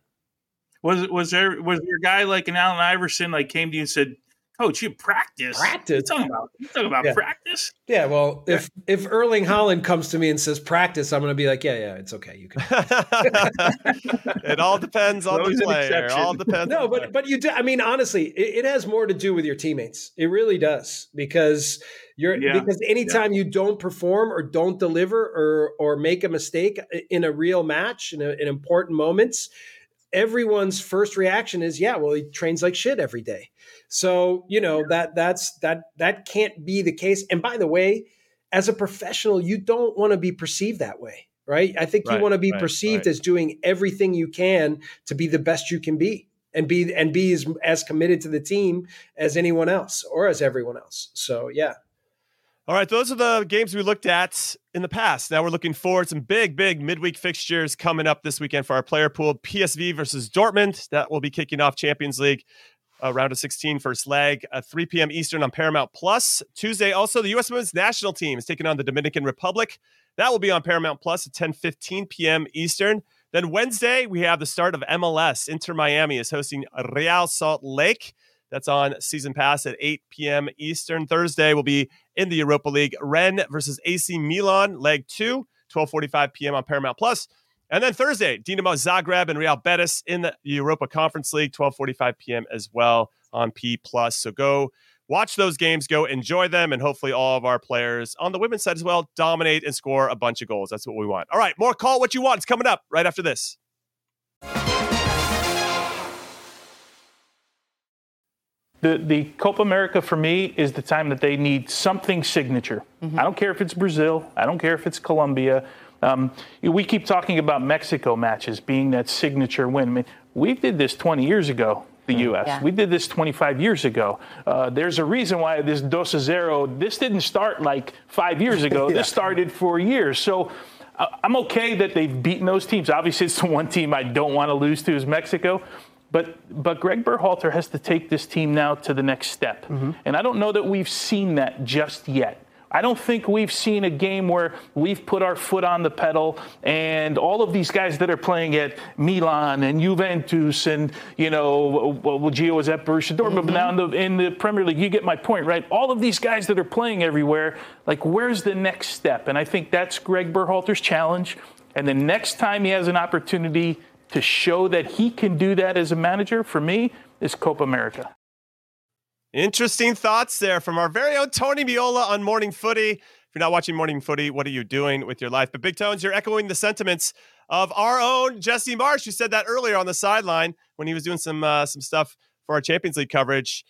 Was was there was there a guy like an Allen Iverson like came to you and said, Coach, you practice. Practice. You talking about you talking about yeah. practice? Yeah. Well, if if Erling Haaland comes to me and says practice, I'm going to be like, yeah, yeah, it's okay. You can. it all depends on the player. It all depends. No, but but you do. I mean, honestly, it, it, has more to do with your teammates. It really does because you're yeah. because anytime yeah. you don't perform or don't deliver or or make a mistake in a real match in, a, in important moments everyone's first reaction is, yeah, well, he trains like shit every day. So, you know, that that's that that can't be the case. And by the way, as a professional, you don't want to be perceived that way, right? I think right, you want to be right, perceived right. as doing everything you can to be the best you can be and be and be as, as committed to the team as anyone else or as everyone else. So, yeah. All right, those are the games we looked at in the past. Now we're looking forward to some big, big midweek fixtures coming up this weekend for our player pool. PSV versus Dortmund. That will be kicking off Champions League uh, round of 16 first leg at 3 p.m. Eastern on Paramount Plus. Tuesday, also the U.S. Women's National Team is taking on the Dominican Republic. That will be on Paramount Plus at 10:15 p.m. Eastern. Then Wednesday, we have the start of MLS. Inter Miami is hosting Real Salt Lake. That's on season pass at 8 p.m. Eastern. Thursday will be in the Europa League. Rennes versus AC Milan, leg two, 12:45 p.m. on Paramount Plus. And then Thursday, Dinamo Zagreb and Real Betis in the Europa Conference League, 12:45 p.m. as well on P Plus. So go watch those games, go enjoy them, and hopefully all of our players on the women's side as well dominate and score a bunch of goals. That's what we want. All right, more call what you want. It's coming up right after this. the, the Copa America for me is the time that they need something signature. Mm-hmm. I don't care if it's Brazil, I don't care if it's Colombia. Um, we keep talking about Mexico matches being that signature win. I mean, we did this 20 years ago the mm-hmm. U.S. Yeah. We did this 25 years ago. Uh, there's a reason why this dos zero. This didn't start like five years ago. yeah. This started for years. So uh, I'm okay that they've beaten those teams. Obviously, it's the one team I don't want to lose to is Mexico. But but Gregg Berhalter has to take this team now to the next step, mm-hmm. and I don't know that we've seen that just yet. I don't think we've seen a game where we've put our foot on the pedal and all of these guys that are playing at Milan and Juventus and, you know, well, Gio was at Borussia Dortmund, mm-hmm. but now in the, in the Premier League, you get my point, right? All of these guys that are playing everywhere, like, where's the next step? And I think that's Gregg Berhalter's challenge. And the next time he has an opportunity to show that he can do that as a manager, for me, is Copa America. Interesting thoughts there from our very own Tony Meola on Morning Footy. If you're not watching Morning Footy, what are you doing with your life? But Big Tones, you're echoing the sentiments of our own Jesse Marsch, who said that earlier on the sideline when he was doing some uh, some stuff for our Champions League coverage.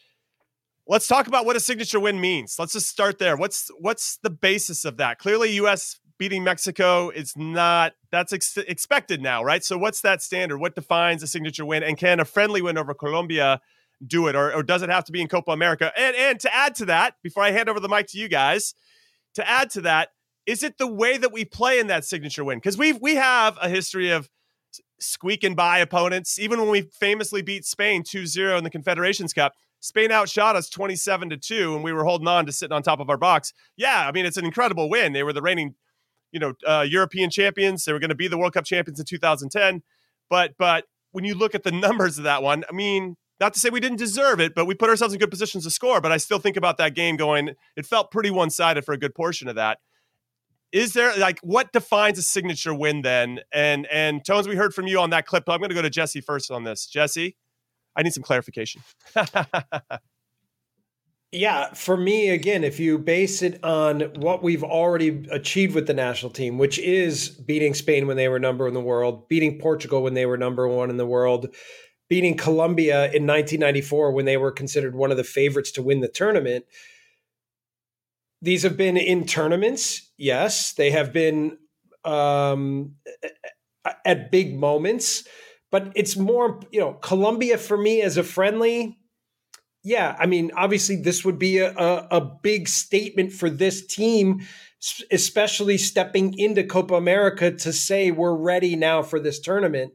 Let's talk about what a signature win means. Let's just start there. What's what's the basis of that? Clearly, U.S. beating Mexico is not that's ex- expected now, right? So, what's that standard? What defines a signature win? And can a friendly win over Colombia? Do it, or, or does it have to be in Copa America? And and to add to that, before I hand over the mic to you guys, to add to that, is it the way that we play in that signature win? Because we we have a history of squeaking by opponents. Even when we famously beat Spain 2-0 in the Confederations Cup, Spain outshot us 27 to 2 and we were holding on to sitting on top of our box. Yeah, I mean it's an incredible win. They were the reigning, you know, uh, European champions. They were going to be the World Cup champions in 2010. But but when you look at the numbers of that one, I mean, not to say we didn't deserve it, but we put ourselves in good positions to score. But I still think about that game going, it felt pretty one sided for a good portion of that. Is there like what defines a signature win then? And and Tones, we heard from you on that clip. I'm going to go to Jesse first on this. Jesse, I need some clarification. yeah, for me, again, if you base it on what we've already achieved with the national team, which is beating Spain when they were number in the world, beating Portugal when they were number one in the world, beating Colombia in 1994 when they were considered one of the favorites to win the tournament. These have been in tournaments, yes. They have been um, at big moments, but it's more, you know, Colombia for me as a friendly. Yeah, I mean, obviously, this would be a, a, a big statement for this team, especially stepping into Copa America to say we're ready now for this tournament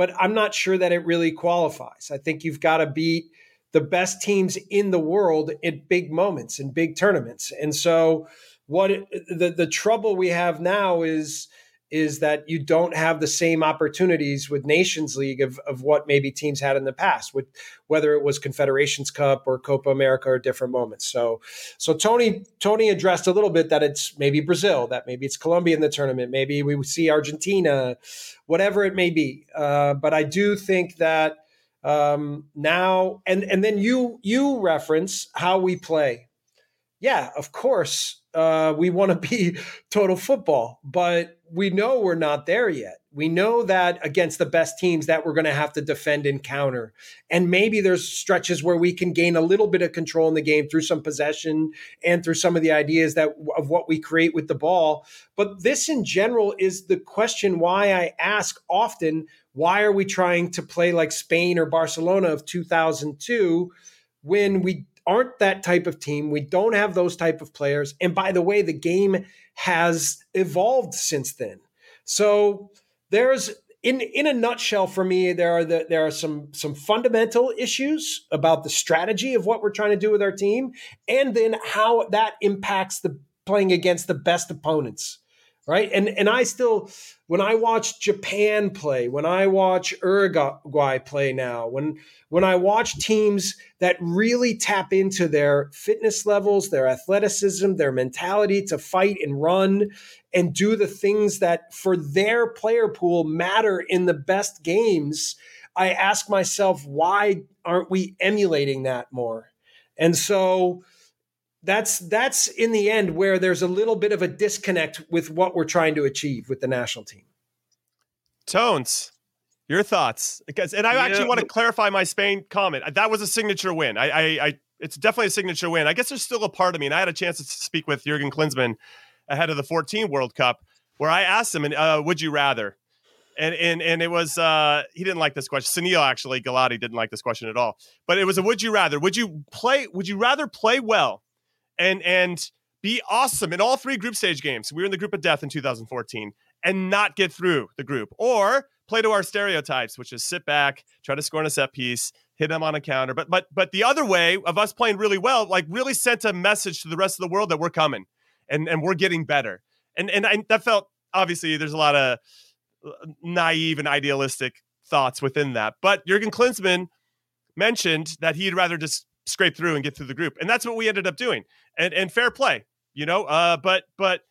but I'm not sure that it really qualifies. I think you've got to beat the best teams in the world at big moments and big tournaments. And so what the the trouble we have now is is that you don't have the same opportunities with Nations League of, of what maybe teams had in the past, with whether it was Confederations Cup or Copa America or different moments. So, so Tony Tony addressed a little bit that it's maybe Brazil, that maybe it's Colombia in the tournament, maybe we see Argentina, whatever it may be. Uh, but I do think that um, now, and and then you you reference how we play. Yeah, of course, uh, we want to be total football, but we know we're not there yet. We know that against the best teams that we're going to have to defend and counter. And maybe there's stretches where we can gain a little bit of control in the game through some possession and through some of the ideas that of what we create with the ball. But this in general is the question why I ask often, why are we trying to play like Spain or Barcelona of 2002 when we aren't that type of team. We don't have those type of players. And by the way, the game has evolved since then. So there's in in a nutshell for me there are the, there are some some fundamental issues about the strategy of what we're trying to do with our team and then how that impacts the playing against the best opponents right? And and I still when I watch Japan play, when I watch Uruguay play now, when when I watch teams that really tap into their fitness levels, their athleticism, their mentality to fight and run and do the things that for their player pool matter in the best games, I ask myself why aren't we emulating that more? And so that's that's in the end where there's a little bit of a disconnect with what we're trying to achieve with the national team. Tones, your thoughts? Because and I yeah. actually want to clarify my Spain comment. That was a signature win. I, I, I, it's definitely a signature win. I guess there's still a part of me, and I had a chance to speak with Jurgen Klinsmann ahead of the 14 World Cup, where I asked him, uh, "Would you rather?" And and and it was uh, he didn't like this question. Sunil actually Gulati didn't like this question at all. But it was a would you rather? Would you play? Would you rather play well and and be awesome in all three group stage games. We were in the group of death in 2014 and not get through the group, or play to our stereotypes, which is sit back, try to score on a set piece, hit them on a counter. But but but the other way of us playing really well, like really sent a message to the rest of the world that we're coming. and and we're getting better. And and I, that felt obviously there's a lot of uh, naive and idealistic thoughts within that. But Jurgen Klinsmann mentioned that he'd rather just scrape through and get through the group, and that's what we ended up doing. And and fair play, you know. Uh, but but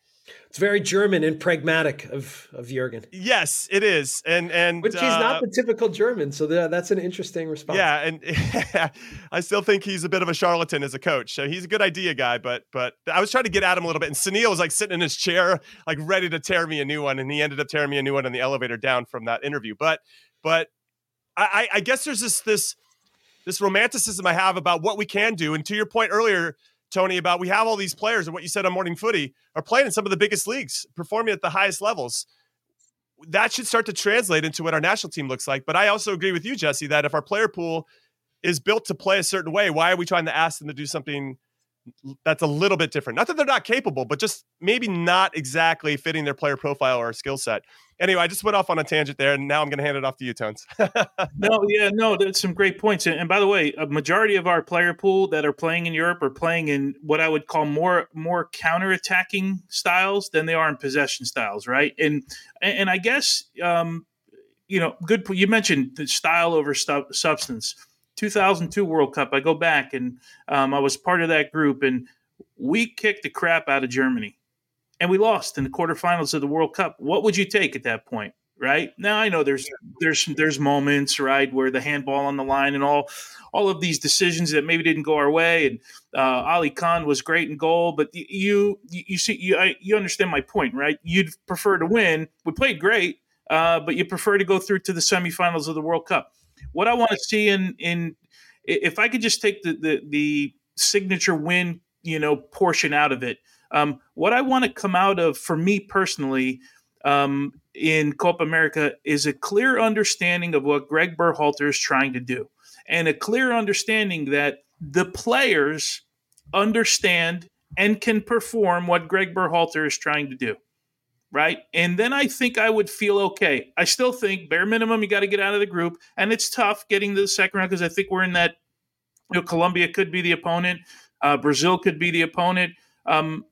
it's very German and pragmatic of of Jurgen. Yes, it is, and and which he's uh, not the typical German, so that's an interesting response. Yeah, and I still think he's a bit of a charlatan as a coach. So he's a good idea guy, but but I was trying to get at him a little bit, and Sunil was like sitting in his chair, like ready to tear me a new one, and he ended up tearing me a new one in the elevator down from that interview. But but I, I guess there's this this this romanticism I have about what we can do, and to your point earlier Tony, about we have all these players and what you said on Morning Footy are playing in some of the biggest leagues, performing at the highest levels. That should start to translate into what our national team looks like. But I also agree with you, Jesse, that if our player pool is built to play a certain way, why are we trying to ask them to do something that's a little bit different. Not that they're not capable, but just maybe not exactly fitting their player profile or skill set. Anyway, I just went off on a tangent there, and now I'm going to hand it off to you, Tones. no, yeah, no, that's some great points. And, and, by the way, a majority of our player pool that are playing in Europe are playing in what I would call more more counter attacking styles than they are in possession styles, right? And and I guess um, you know, good. You mentioned the style over stu- substance 2002 World Cup. I go back and um, I was part of that group, and we kicked the crap out of Germany, and we lost in the quarterfinals of the World Cup. What would you take at that point? Right now, I know there's there's there's moments right where the handball on the line and all all of these decisions that maybe didn't go our way. And uh, Oli Kahn was great in goal, but you you, you see you I, you understand my point, right? You'd prefer to win. We played great, uh, but you prefer to go through to the semifinals of the World Cup what I want to see in in if I could just take the the, the signature win, you know, portion out of it. Um, what I want to come out of for me personally um, in Copa America is a clear understanding of what Gregg Berhalter is trying to do, and a clear understanding that the players understand and can perform what Gregg Berhalter is trying to do right? And then I think I would feel okay. I still think bare minimum you got to get out of the group, and it's tough getting to the second round because I think we're in that. You know, Colombia could be the opponent, uh, Brazil could be the opponent. Um,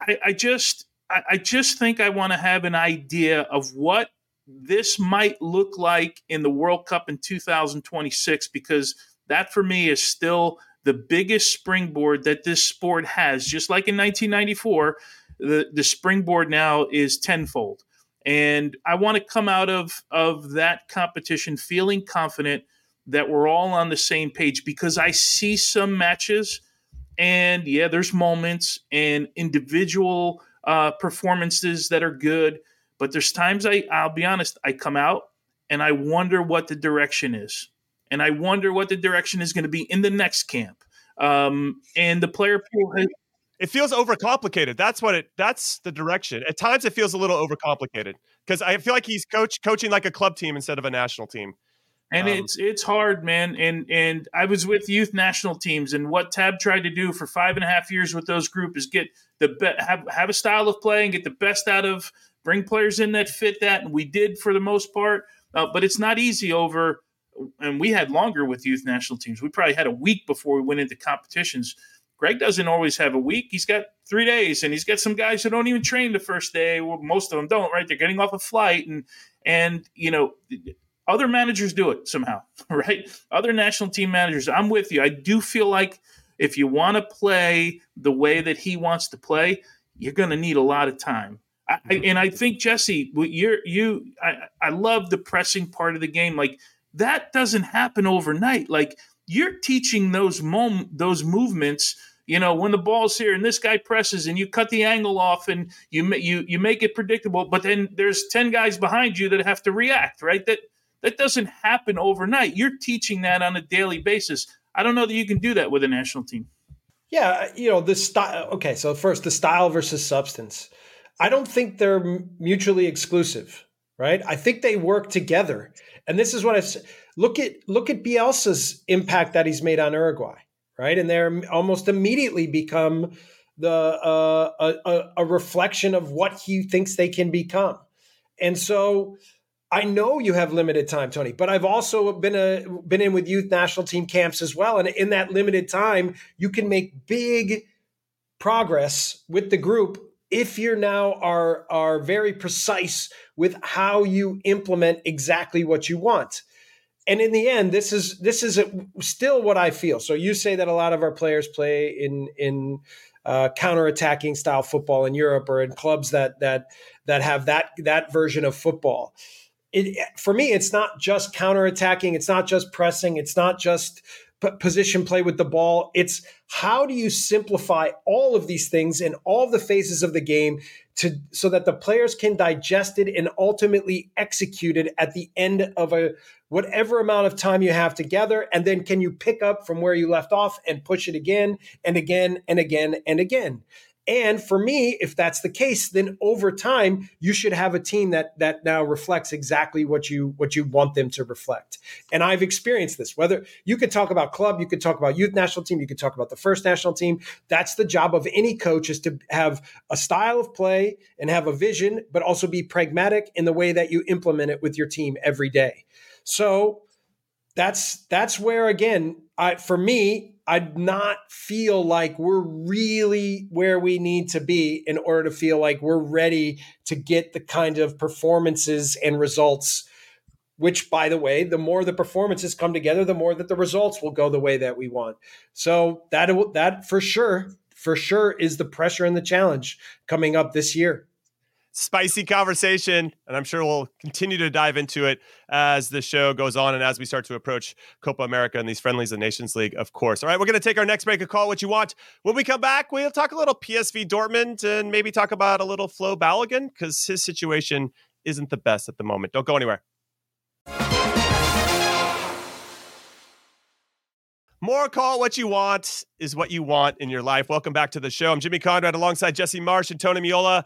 I, I just, I, I just think I want to have an idea of what this might look like in the World Cup in 2026 because that for me is still the biggest springboard that this sport has. Just like in 1994 the the springboard now is tenfold. And I want to come out of of that competition feeling confident that we're all on the same page because I see some matches and yeah, there's moments and individual uh, performances that are good, but there's times I I'll be honest, I come out and I wonder what the direction is. And I wonder what the direction is going to be in the next camp. Um, and the player pool has, it feels overcomplicated. That's what it. That's the direction. At times, it feels a little overcomplicated because I feel like he's coach coaching like a club team instead of a national team. And um, it's it's hard, man. And and I was with youth national teams, and what Tab tried to do for five and a half years with those group is get the be- have have a style of play and get the best out of bring players in that fit that, and we did for the most part. Uh, but it's not easy over. And we had longer with youth national teams. We probably had a week before we went into competitions Gregg doesn't always have a week. He's got three days, and he's got some guys who don't even train the first day. Well, most of them don't, right? They're getting off a flight, and and you know, other managers do it somehow, right? Other national team managers. I'm with you. I do feel like if you want to play the way that he wants to play, you're going to need a lot of time. I, mm-hmm. and I think Jesse, you're you. I, I love the pressing part of the game. Like that doesn't happen overnight. Like you're teaching those mom those movements you know when the ball's here and this guy presses and you cut the angle off and you you you make it predictable but then there's 10 guys behind you that have to react right? That that doesn't happen overnight. You're teaching that on a daily basis. I don't know that you can do that with a national team. Yeah you know the style okay so first the style versus substance. I don't think they're mutually exclusive right? I think they work together. And this is what i've said Look at look at Bielsa's impact that he's made on Uruguay, right? And they're almost immediately become the uh, a, a reflection of what he thinks they can become. And so I know you have limited time, Tony, but I've also been a been in with youth national team camps as well. And in that limited time, you can make big progress with the group if you're now are are very precise with how you implement exactly what you want and in the end this is this is a, still what i feel. So you say that a lot of our players play in in uh, counter-attacking style football in europe or in clubs that that that have that that version of football. It, for me it's not just counter-attacking. It's not just pressing. It's not just position play with the ball. It's how do you simplify all of these things in all the phases of the game to so that the players can digest it and ultimately execute it at the end of a whatever amount of time you have together and then can you pick up from where you left off and push it again and again and again and again and for me, if that's the case, then over time you should have a team that that now reflects exactly what you what you want them to reflect. And I've experienced this. Whether you could talk about club, you could talk about youth national team, you could talk about the first national team. That's the job of any coach is to have a style of play and have a vision, but also be pragmatic in the way that you implement it with your team every day. So that's that's where again, I for me, I'd not feel like we're really where we need to be in order to feel like we're ready to get the kind of performances and results. Which, by the way, the more the performances come together, the more that the results will go the way that we want. So that that for sure, for sure, is the pressure and the challenge coming up this year spicy conversation, and I'm sure we'll continue to dive into it as the show goes on and as we start to approach Copa America and these friendlies and Nations League, of course. All right, we're going to take our next break and call what you want. When we come back, we'll talk a little PSV Dortmund and maybe talk about a little Flo Balogun because his situation isn't the best at the moment. Don't go anywhere. More call what you want is what you want in your life. Welcome back to the show. I'm Jimmy Conrad alongside Jesse Marsch and Tony Meola.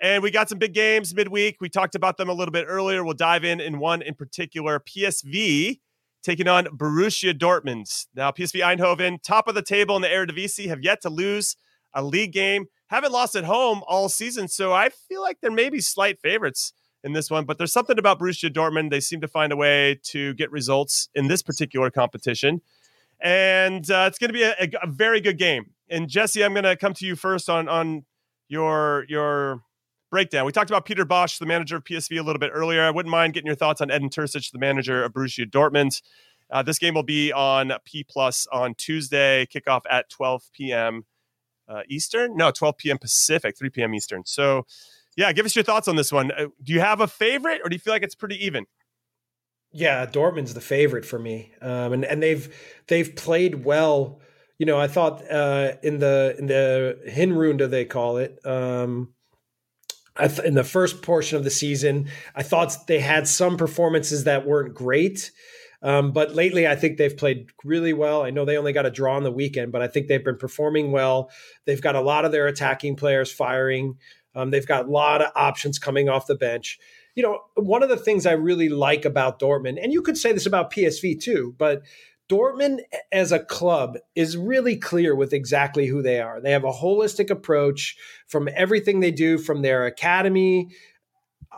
And we got some big games midweek. We talked about them a little bit earlier. We'll dive in in one in particular PSV taking on Borussia Dortmund. Now, PSV Eindhoven, top of the table in the Eredivisie, have yet to lose a league game. Haven't lost at home all season, so I feel like there may be slight favorites in this one. But there's something about Borussia Dortmund; they seem to find a way to get results in this particular competition, and uh, it's going to be a, a, a very good game. And Jesse, I'm going to come to you first on on your your breakdown. We talked about Peter Bosz, the manager of PSV, a little bit earlier. I wouldn't mind getting your thoughts on Edin Terzic, the manager of Borussia Dortmund. Uh, this game will be on P Plus on Tuesday, kickoff at 12 p.m. Uh, Eastern. No, 12 p.m. Pacific, 3 p.m. Eastern. So, yeah, give us your thoughts on this one. Uh, do you have a favorite, or do you feel like it's pretty even? Yeah, Dortmund's the favorite for me, um, and and they've they've played well. You know, I thought uh, in the in the Hinrunde they call it. Um, th- in the first portion of the season. I thought they had some performances that weren't great. Um, but lately, I think they've played really well. I know they only got a draw on the weekend, but I think they've been performing well. They've got a lot of their attacking players firing. Um, they've got a lot of options coming off the bench. You know, one of the things I really like about Dortmund, and you could say this about PSV too, but Dortmund as a club is really clear with exactly who they are. They have a holistic approach from everything they do from their academy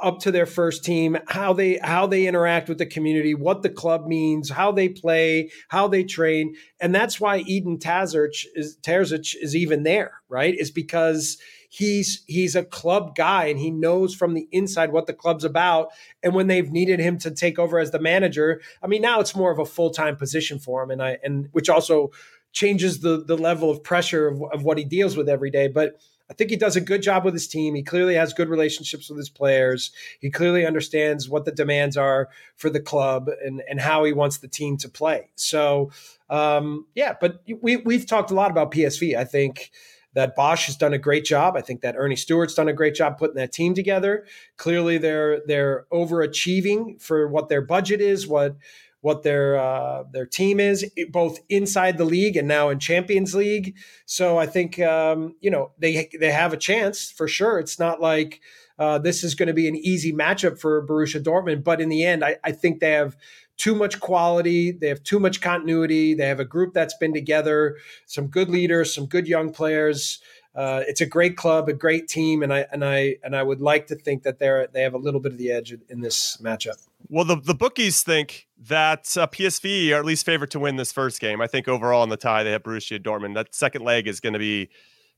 up to their first team, how they how they interact with the community, what the club means, how they play, how they train, and that's why Edin Terzic is Terzic is even there, right? Is because he's he's a club guy and he knows from the inside what the club's about. And when they've needed him to take over as the manager, I mean, now it's more of a full time position for him, and I and which also changes the the level of pressure of, of what he deals with every day. But I think he does a good job with his team. He clearly has good relationships with his players. He clearly understands what the demands are for the club and, and how he wants the team to play. So, um, yeah, but we, we've talked a lot about PSV. I think that Bosz has done a great job. I think that Earnie Stewart's done a great job putting that team together. Clearly, they're they're overachieving for what their budget is, what what their uh, their team is, both inside the league and now in Champions League. So I think um, you know they they have a chance for sure. It's not like uh, this is going to be an easy matchup for Borussia Dortmund, but in the end, I, I think they have too much quality. They have too much continuity. They have a group that's been together, some good leaders, some good young players. Uh, it's a great club, a great team, and I and I and I would like to think that they're they have a little bit of the edge in this matchup. Well, the the bookies think that uh, PSV are at least favored to win this first game. I think overall in the tie they have Borussia Dortmund. That second leg is going to be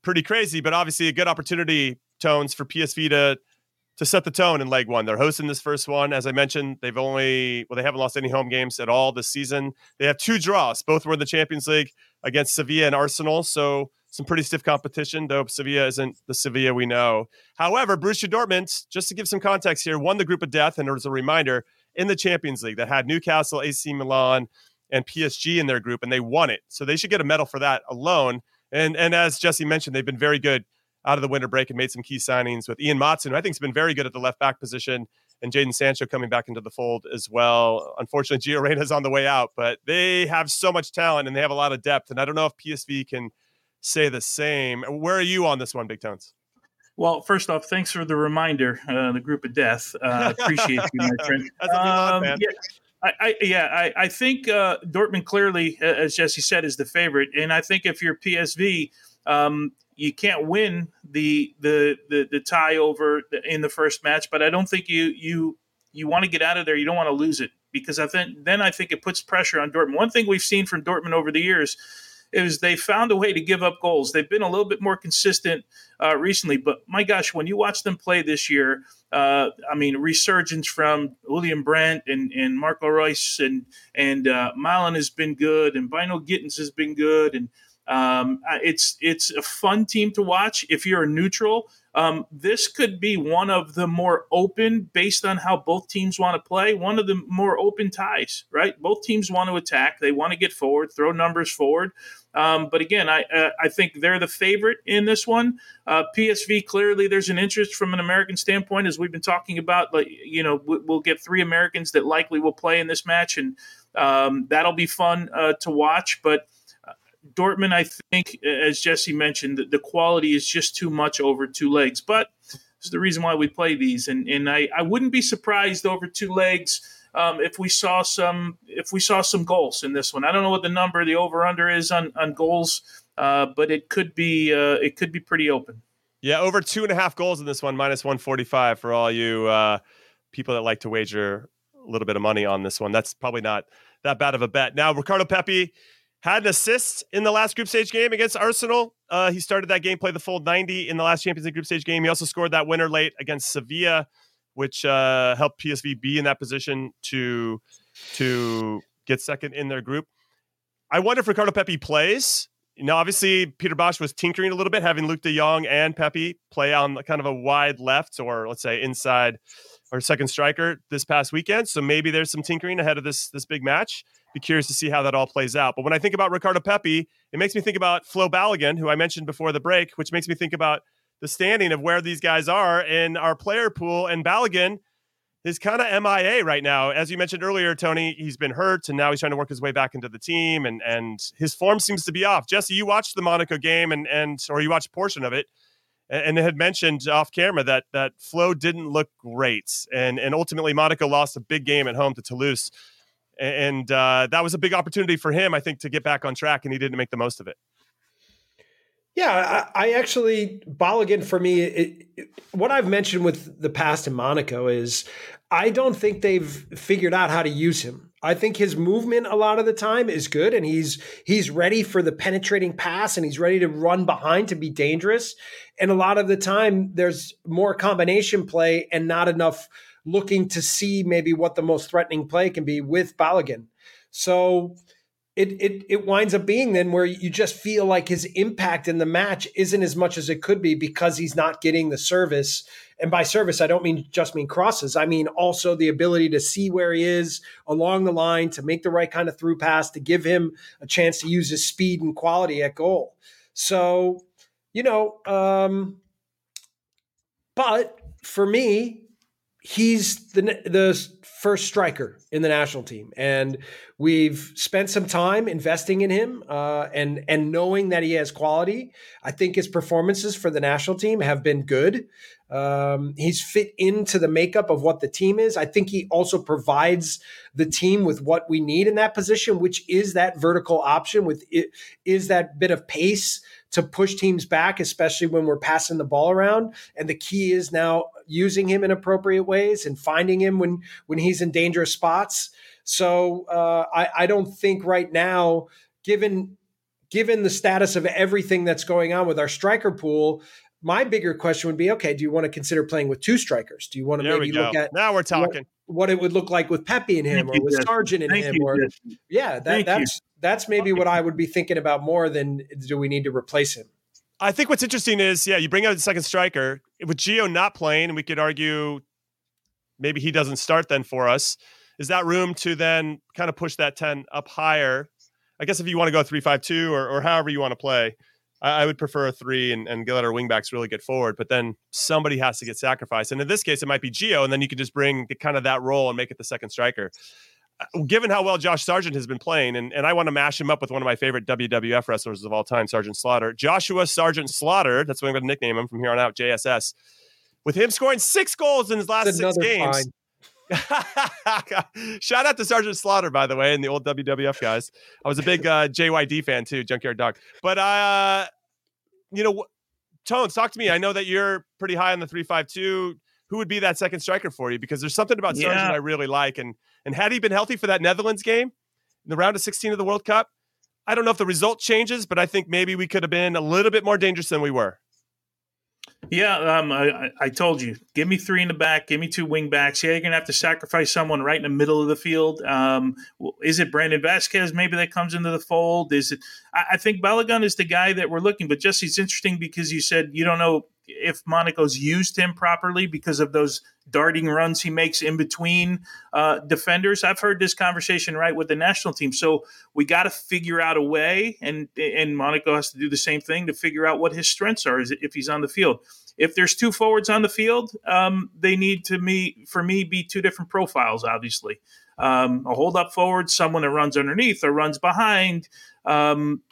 pretty crazy, but obviously a good opportunity tones for PSV to to set the tone in leg one. They're hosting this first one. As I mentioned, they've only, well, they haven't lost any home games at all this season. They have two draws. Both were in the Champions League against Sevilla and Arsenal. So some pretty stiff competition, though Sevilla isn't the Sevilla we know. However, Borussia Dortmund, just to give some context here, won the group of death. And as a reminder, in the Champions League that had Newcastle, AC Milan, and PSG in their group, and they won it. So they should get a medal for that alone. And and as Jesse mentioned, they've been very good out of the winter break and made some key signings with Ian Maatsen, who I think has been very good at the left back position, and Jadon Sancho coming back into the fold as well. Unfortunately, Gio Reyna's on the way out, but they have so much talent and they have a lot of depth. And I don't know if PSV can say the same. Where are you on this one, Big Tones? Well, first off, thanks for the reminder, uh, the group of death. Uh, appreciate you, my friend. Um, yeah, I, I, yeah, I, I think uh, Dortmund clearly, as Jesse said, is the favorite, and I think if you're PSV, um, you can't win the, the the the tie over in the first match, but I don't think you you you want to get out of there. You don't want to lose it because I think then I think it puts pressure on Dortmund. One thing we've seen from Dortmund over the years is they found a way to give up goals. They've been a little bit more consistent uh, recently, but my gosh, when you watch them play this year, uh, I mean, resurgence from Julian Brandt and, and Marco Reus and and uh, has been good, and Bynoe-Gittens has been good, and um, it's it's a fun team to watch if you're a neutral. Um, this could be one of the more open, based on how both teams want to play, one of the more open ties, right? Both teams want to attack, they want to get forward, throw numbers forward. Um, but again, I uh, I think they're the favorite in this one. Uh, PSV clearly there's an interest from an American standpoint, as we've been talking about. Like you know, we'll get three Americans that likely will play in this match, and um, that'll be fun uh, to watch. But uh, Dortmund, I think, as Jesse mentioned, the, quality is just too much over two legs. But it's the reason why we play these, and and I, I wouldn't be surprised over two legs um, if we saw some if we saw some goals in this one. I don't know what the number the over under is on on goals, uh, but it could be uh, it could be pretty open. Yeah, over two and a half goals in this one, minus one forty five for all you uh, people that like to wager a little bit of money on this one. That's probably not that bad of a bet. Now, Ricardo Pepi had an assist in the last group stage game against Arsenal. Uh, he started that game, played the full 90 in the last Champions League group stage game. He also scored that winner late against Sevilla which uh, helped PSV be in that position to to get second in their group. I wonder if Ricardo Pepi plays. Now, obviously Peter Bosz was tinkering a little bit, having Luuk de Jong and Pepi play on kind of a wide left or let's say inside or second striker this past weekend. So maybe there's some tinkering ahead of this this big match. Be curious to see how that all plays out. But when I think about Ricardo Pepi, it makes me think about Flo Balogun, who I mentioned before the break, which makes me think about the standing of where these guys are in our player pool. And Balogun is kind of MIA right now. As you mentioned earlier, Tony, he's been hurt and now he's trying to work his way back into the team and and his form seems to be off. Jesse, you watched the Monaco game and and or you watched a portion of it and, had mentioned off camera that that Flo didn't look great. And and ultimately Monaco lost a big game at home to Toulouse. And uh, that was a big opportunity for him, I think, to get back on track, and he didn't make the most of it. Yeah, I, I actually Balogun for me. It, it, what I've mentioned with the past in Monaco is I don't think they've figured out how to use him. I think his movement a lot of the time is good, and he's he's ready for the penetrating pass, and he's ready to run behind to be dangerous. And a lot of the time, there's more combination play and not enough looking to see maybe what the most threatening play can be with Balogun. So it it it winds up being then where you just feel like his impact in the match isn't as much as it could be because he's not getting the service. And by service, I don't mean just mean crosses. I mean also the ability to see where he is along the line, to make the right kind of through pass, to give him a chance to use his speed and quality at goal. So, you know, um, but for me, he's the the first striker in the national team, and we've spent some time investing in him uh, and and knowing that he has quality. I think his performances for the national team have been good. Um, he's fit into the makeup of what the team is. I think he also provides the team with what we need in that position, which is that vertical option with it is that bit of pace to push teams back, especially when we're passing the ball around. And the key is now using him in appropriate ways and finding him when when he's in dangerous spots. So uh, I, I don't think right now, given given the status of everything that's going on with our striker pool, my bigger question would be okay, do you want to consider playing with two strikers? Do you want to There maybe look at now we're talking. what, what it would look like with Pepi and him Thank or with Jesse. Sargent and Thank him? you, or Jesse. yeah, that, Thank you. that's that's maybe what I would be thinking about more than do we need to replace him? I think what's interesting is, yeah, you bring out the second striker with Gio not playing, we could argue maybe he doesn't start then for us. Is that room to then kind of push that ten up higher? I guess if you want to go three five two or, or however you want to play, I, I would prefer a three and, and let our wingbacks really get forward. But then somebody has to get sacrificed, and in this case, it might be Gio, and then you can just bring the, kind of that role and make it the second striker. Uh, Given how well Josh Sargent has been playing, and, and I want to mash him up with one of my favorite WWF wrestlers of all time, Sergeant Slaughter, Joshua Sargent Slaughter. That's what I'm going to nickname him from here on out, JSS. With him scoring six goals in his last That's six games. fine. Shout out to Sergeant Slaughter, by the way, and the old WWF guys. I was a big uh, JYD fan too, Junkyard Dog. But uh, you know, Tones, talk to me. I know that you're pretty high on the three five two. Who would be that second striker for you? Because there's something about Sargent Yeah. I really like, and and had he been healthy for that Netherlands game in the round of 16 of the World Cup, I don't know if the result changes, but I think maybe we could have been a little bit more dangerous than we were. Yeah, um, I, I- told you, give me three in the back, give me two wing backs. Yeah, you're gonna have to sacrifice someone right in the middle of the field. Um, is it Brandon Vazquez? Maybe that comes into the fold. Is it? I, I think Balogun is the guy that we're looking. But Jesse's interesting because you said you don't know if Monaco's used him properly because of those darting runs he makes in between uh, defenders. I've heard this conversation right with the national team. So we got to figure out a way, and and Monaco has to do the same thing to figure out what his strengths are if he's on the field. If there's two forwards on the field, um, they need to me for me be two different profiles. Obviously, um, a hold up forward, someone that runs underneath or runs behind. Um,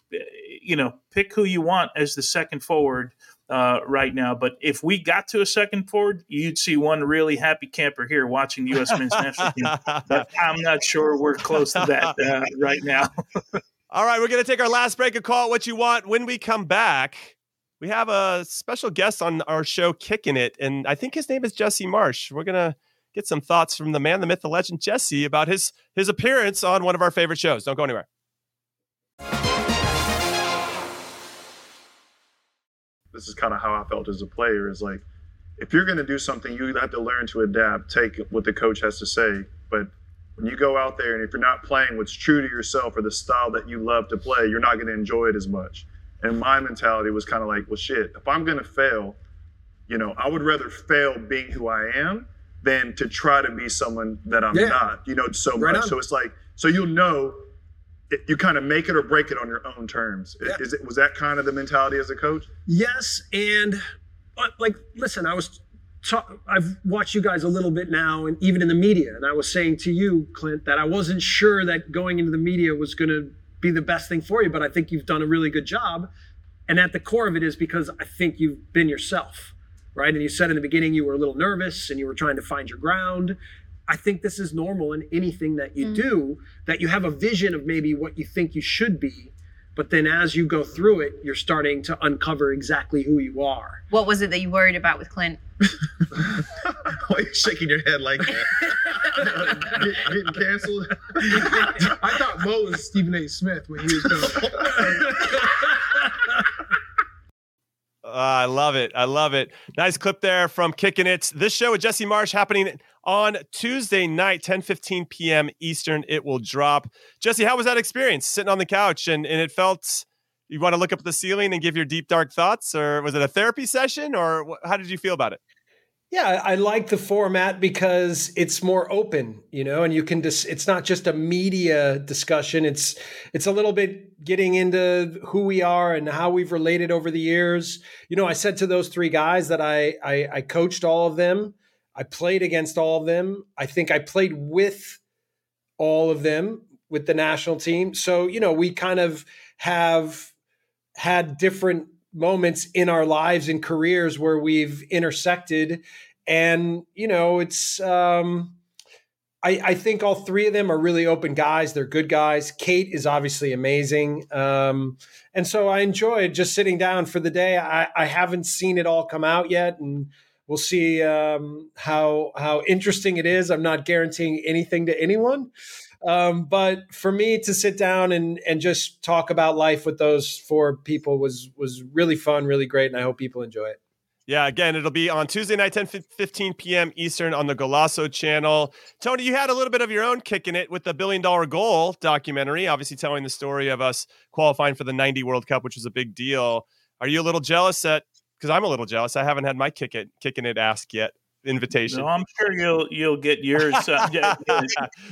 you know, pick who you want as the second forward uh, right now. But if we got to a second forward, you'd see one really happy camper here watching the U.S. men's national team. But I'm not sure we're close to that uh, right now. All right, we're going to take our last break and call it what you want. When we come back, we have a special guest on our show, Kicking It. And I think his name is Jesse Marsch. We're going to get some thoughts from the man, the myth, the legend, Jesse, about his, his appearance on one of our favorite shows. Don't go anywhere. This is kind of how I felt as a player is like if you're going to do something you have to learn to adapt take what the coach has to say but when you go out there and if you're not playing what's true to yourself or the style that you love to play you're not going to enjoy it as much and my mentality was kind of like well shit if I'm going to fail you know I would rather fail being who I am than to try to be someone that I'm Yeah. not you know so Right much on. so it's like so you'll know it, you kind of make it or break it on your own terms. Yeah. Is it was that kind of the mentality as a coach? Yes, and uh, like, listen, I was, ta- I've watched you guys a little bit now, and even in the media, and I was saying to you, Clint, that I wasn't sure that going into the media was going to be the best thing for you, but I think you've done a really good job. And at the core of it is because I think you've been yourself, right? And you said in the beginning you were a little nervous and you were trying to find your ground. I think this is normal in anything that you mm. do, that you have a vision of maybe what you think you should be, but then as you go through it, you're starting to uncover exactly who you are. What was it that you worried about with Clint? Why are you shaking your head like that? Get- getting canceled? I thought Mo was Stephen A. Smith when he was going. Uh, I love it. I love it. Nice clip there from Kicking It. This show with Jesse Marsch happening on Tuesday night, 10 15 p.m. Eastern. It will drop. Jesse, how was that experience sitting on the couch? And, and it felt you want to look up at the ceiling and give your deep, dark thoughts? Or was it a therapy session? Or how did you feel about it? Yeah, I like the format because it's more open, you know, and you can just it's not just a media discussion. It's it's a little bit getting into who we are and how we've related over the years. You know, I said to those three guys that I I, I coached all of them. I played against all of them. I think I played with all of them with the national team. So, you know, we kind of have had different moments in our lives and careers where we've intersected and you know it's um I, I think all three of them are really open guys. They're good guys. Kate is obviously amazing. Um, and so I enjoyed just sitting down for the day. I, I haven't seen it all come out yet, and we'll see um, how how interesting it is. I'm not guaranteeing anything to anyone, Um, but for me to sit down and and just talk about life with those four people was was really fun, really great, and I hope people enjoy it. Yeah, again, it'll be on Tuesday night, 10 15 p.m. Eastern on the Golazo channel. Tony, you had a little bit of your own kick in it with the Billion Dollar Goal documentary, obviously telling the story of us qualifying for the 90 World Cup, which was a big deal. Are you a little jealous that, because I'm a little jealous, I haven't had my kick it, kicking it ask yet invitation. No, I'm sure you'll you'll get yours. Uh, yeah,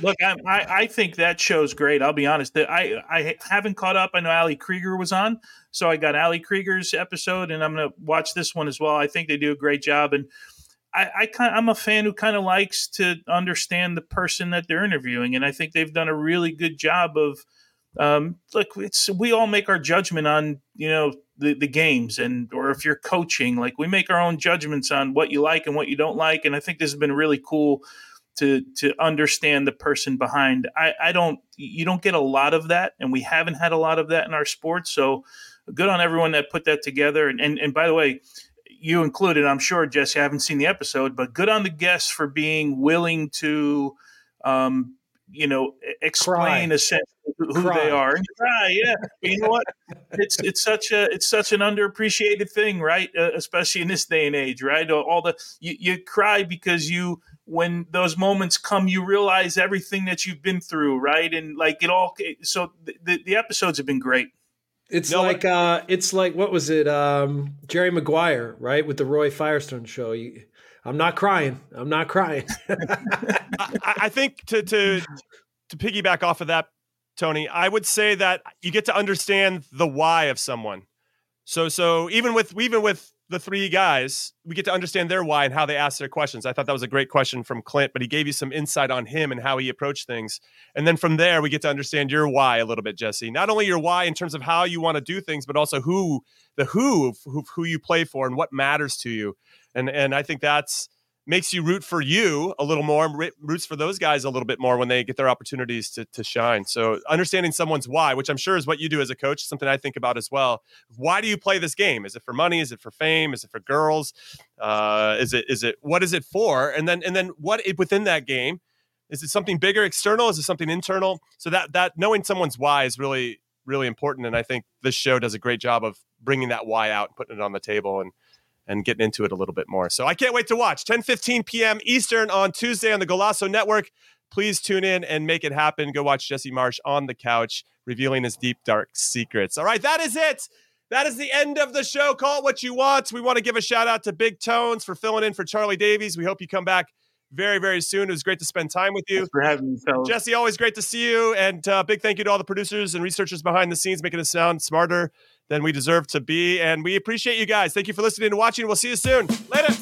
look, I, I, I think that show's great. I'll be honest. I I haven't caught up. I know Ali Krieger was on, so I got Ali Krieger's episode, and I'm gonna watch this one as well. I think they do a great job, and I, I kind I'm a fan who kind of likes to understand the person that they're interviewing, and I think they've done a really good job of. Um, look, it's we all make our judgment on you know the, the games and or if you're coaching like we make our own judgments on what you like and what you don't like and i think this has been really cool to to understand the person behind. I i don't you don't get a lot of that and we haven't had a lot of that in our sports so good on everyone that put that together and and, and by the way you included i'm sure jesse i haven't seen the episode but good on the guests for being willing to um, you know, explain Cry. essentially who Cry. they are and cry. Yeah, but you know what? It's it's such a it's such an underappreciated thing, right? Uh, especially in this day and age, right? All the you, you cry because you when those moments come, you realize everything that you've been through, right? And like it all. So the the episodes have been great. It's no, like uh it's like what was it? Um Jerry Maguire, right? With the Roy Firestone show. You, I'm not crying. I'm not crying. I, I, think to to to piggyback off of that, Tony, I would say that you get to understand the why of someone. So so even with even with the three guys, we get to understand their why and how they ask their questions. I thought that was a great question from Clint, but he gave you some insight on him and how he approached things. And then from there, we get to understand your why a little bit, Jesse. Not only your why in terms of how you want to do things, but also who the who who, who you play for and what matters to you and and I think that's makes you root for you a little more, roots for those guys a little bit more when they get their opportunities to, to shine. So understanding someone's why, which I'm sure is what you do as a coach, something I think about as well. Why do you play this game? Is it for money? Is it for fame? Is it for girls? Uh, is it is it what is it for? And then and then what within that game is it something bigger external? Is it something internal? So that that knowing someone's why is really really important. And I think this show does a great job of bringing that why out and putting it on the table and and getting into it a little bit more. So I can't wait to watch 10 15 p.m. Eastern on Tuesday on the Golazo Network. Please tune in and make it happen. Go watch Jesse Marsch on the couch revealing his deep, dark secrets. All right, that is it. That is the end of the show. Call it what you want. We want to give a shout out to Big Tones for filling in for Charlie Davies. We hope you come back very, very soon. It was great to spend time with you. Thanks for having me, fellas. Jesse, always great to see you. And uh, big thank you to all the producers and researchers behind the scenes, making us sound smarter than we deserve to be. And we appreciate you guys. Thank you for listening and watching. We'll see you soon. Later.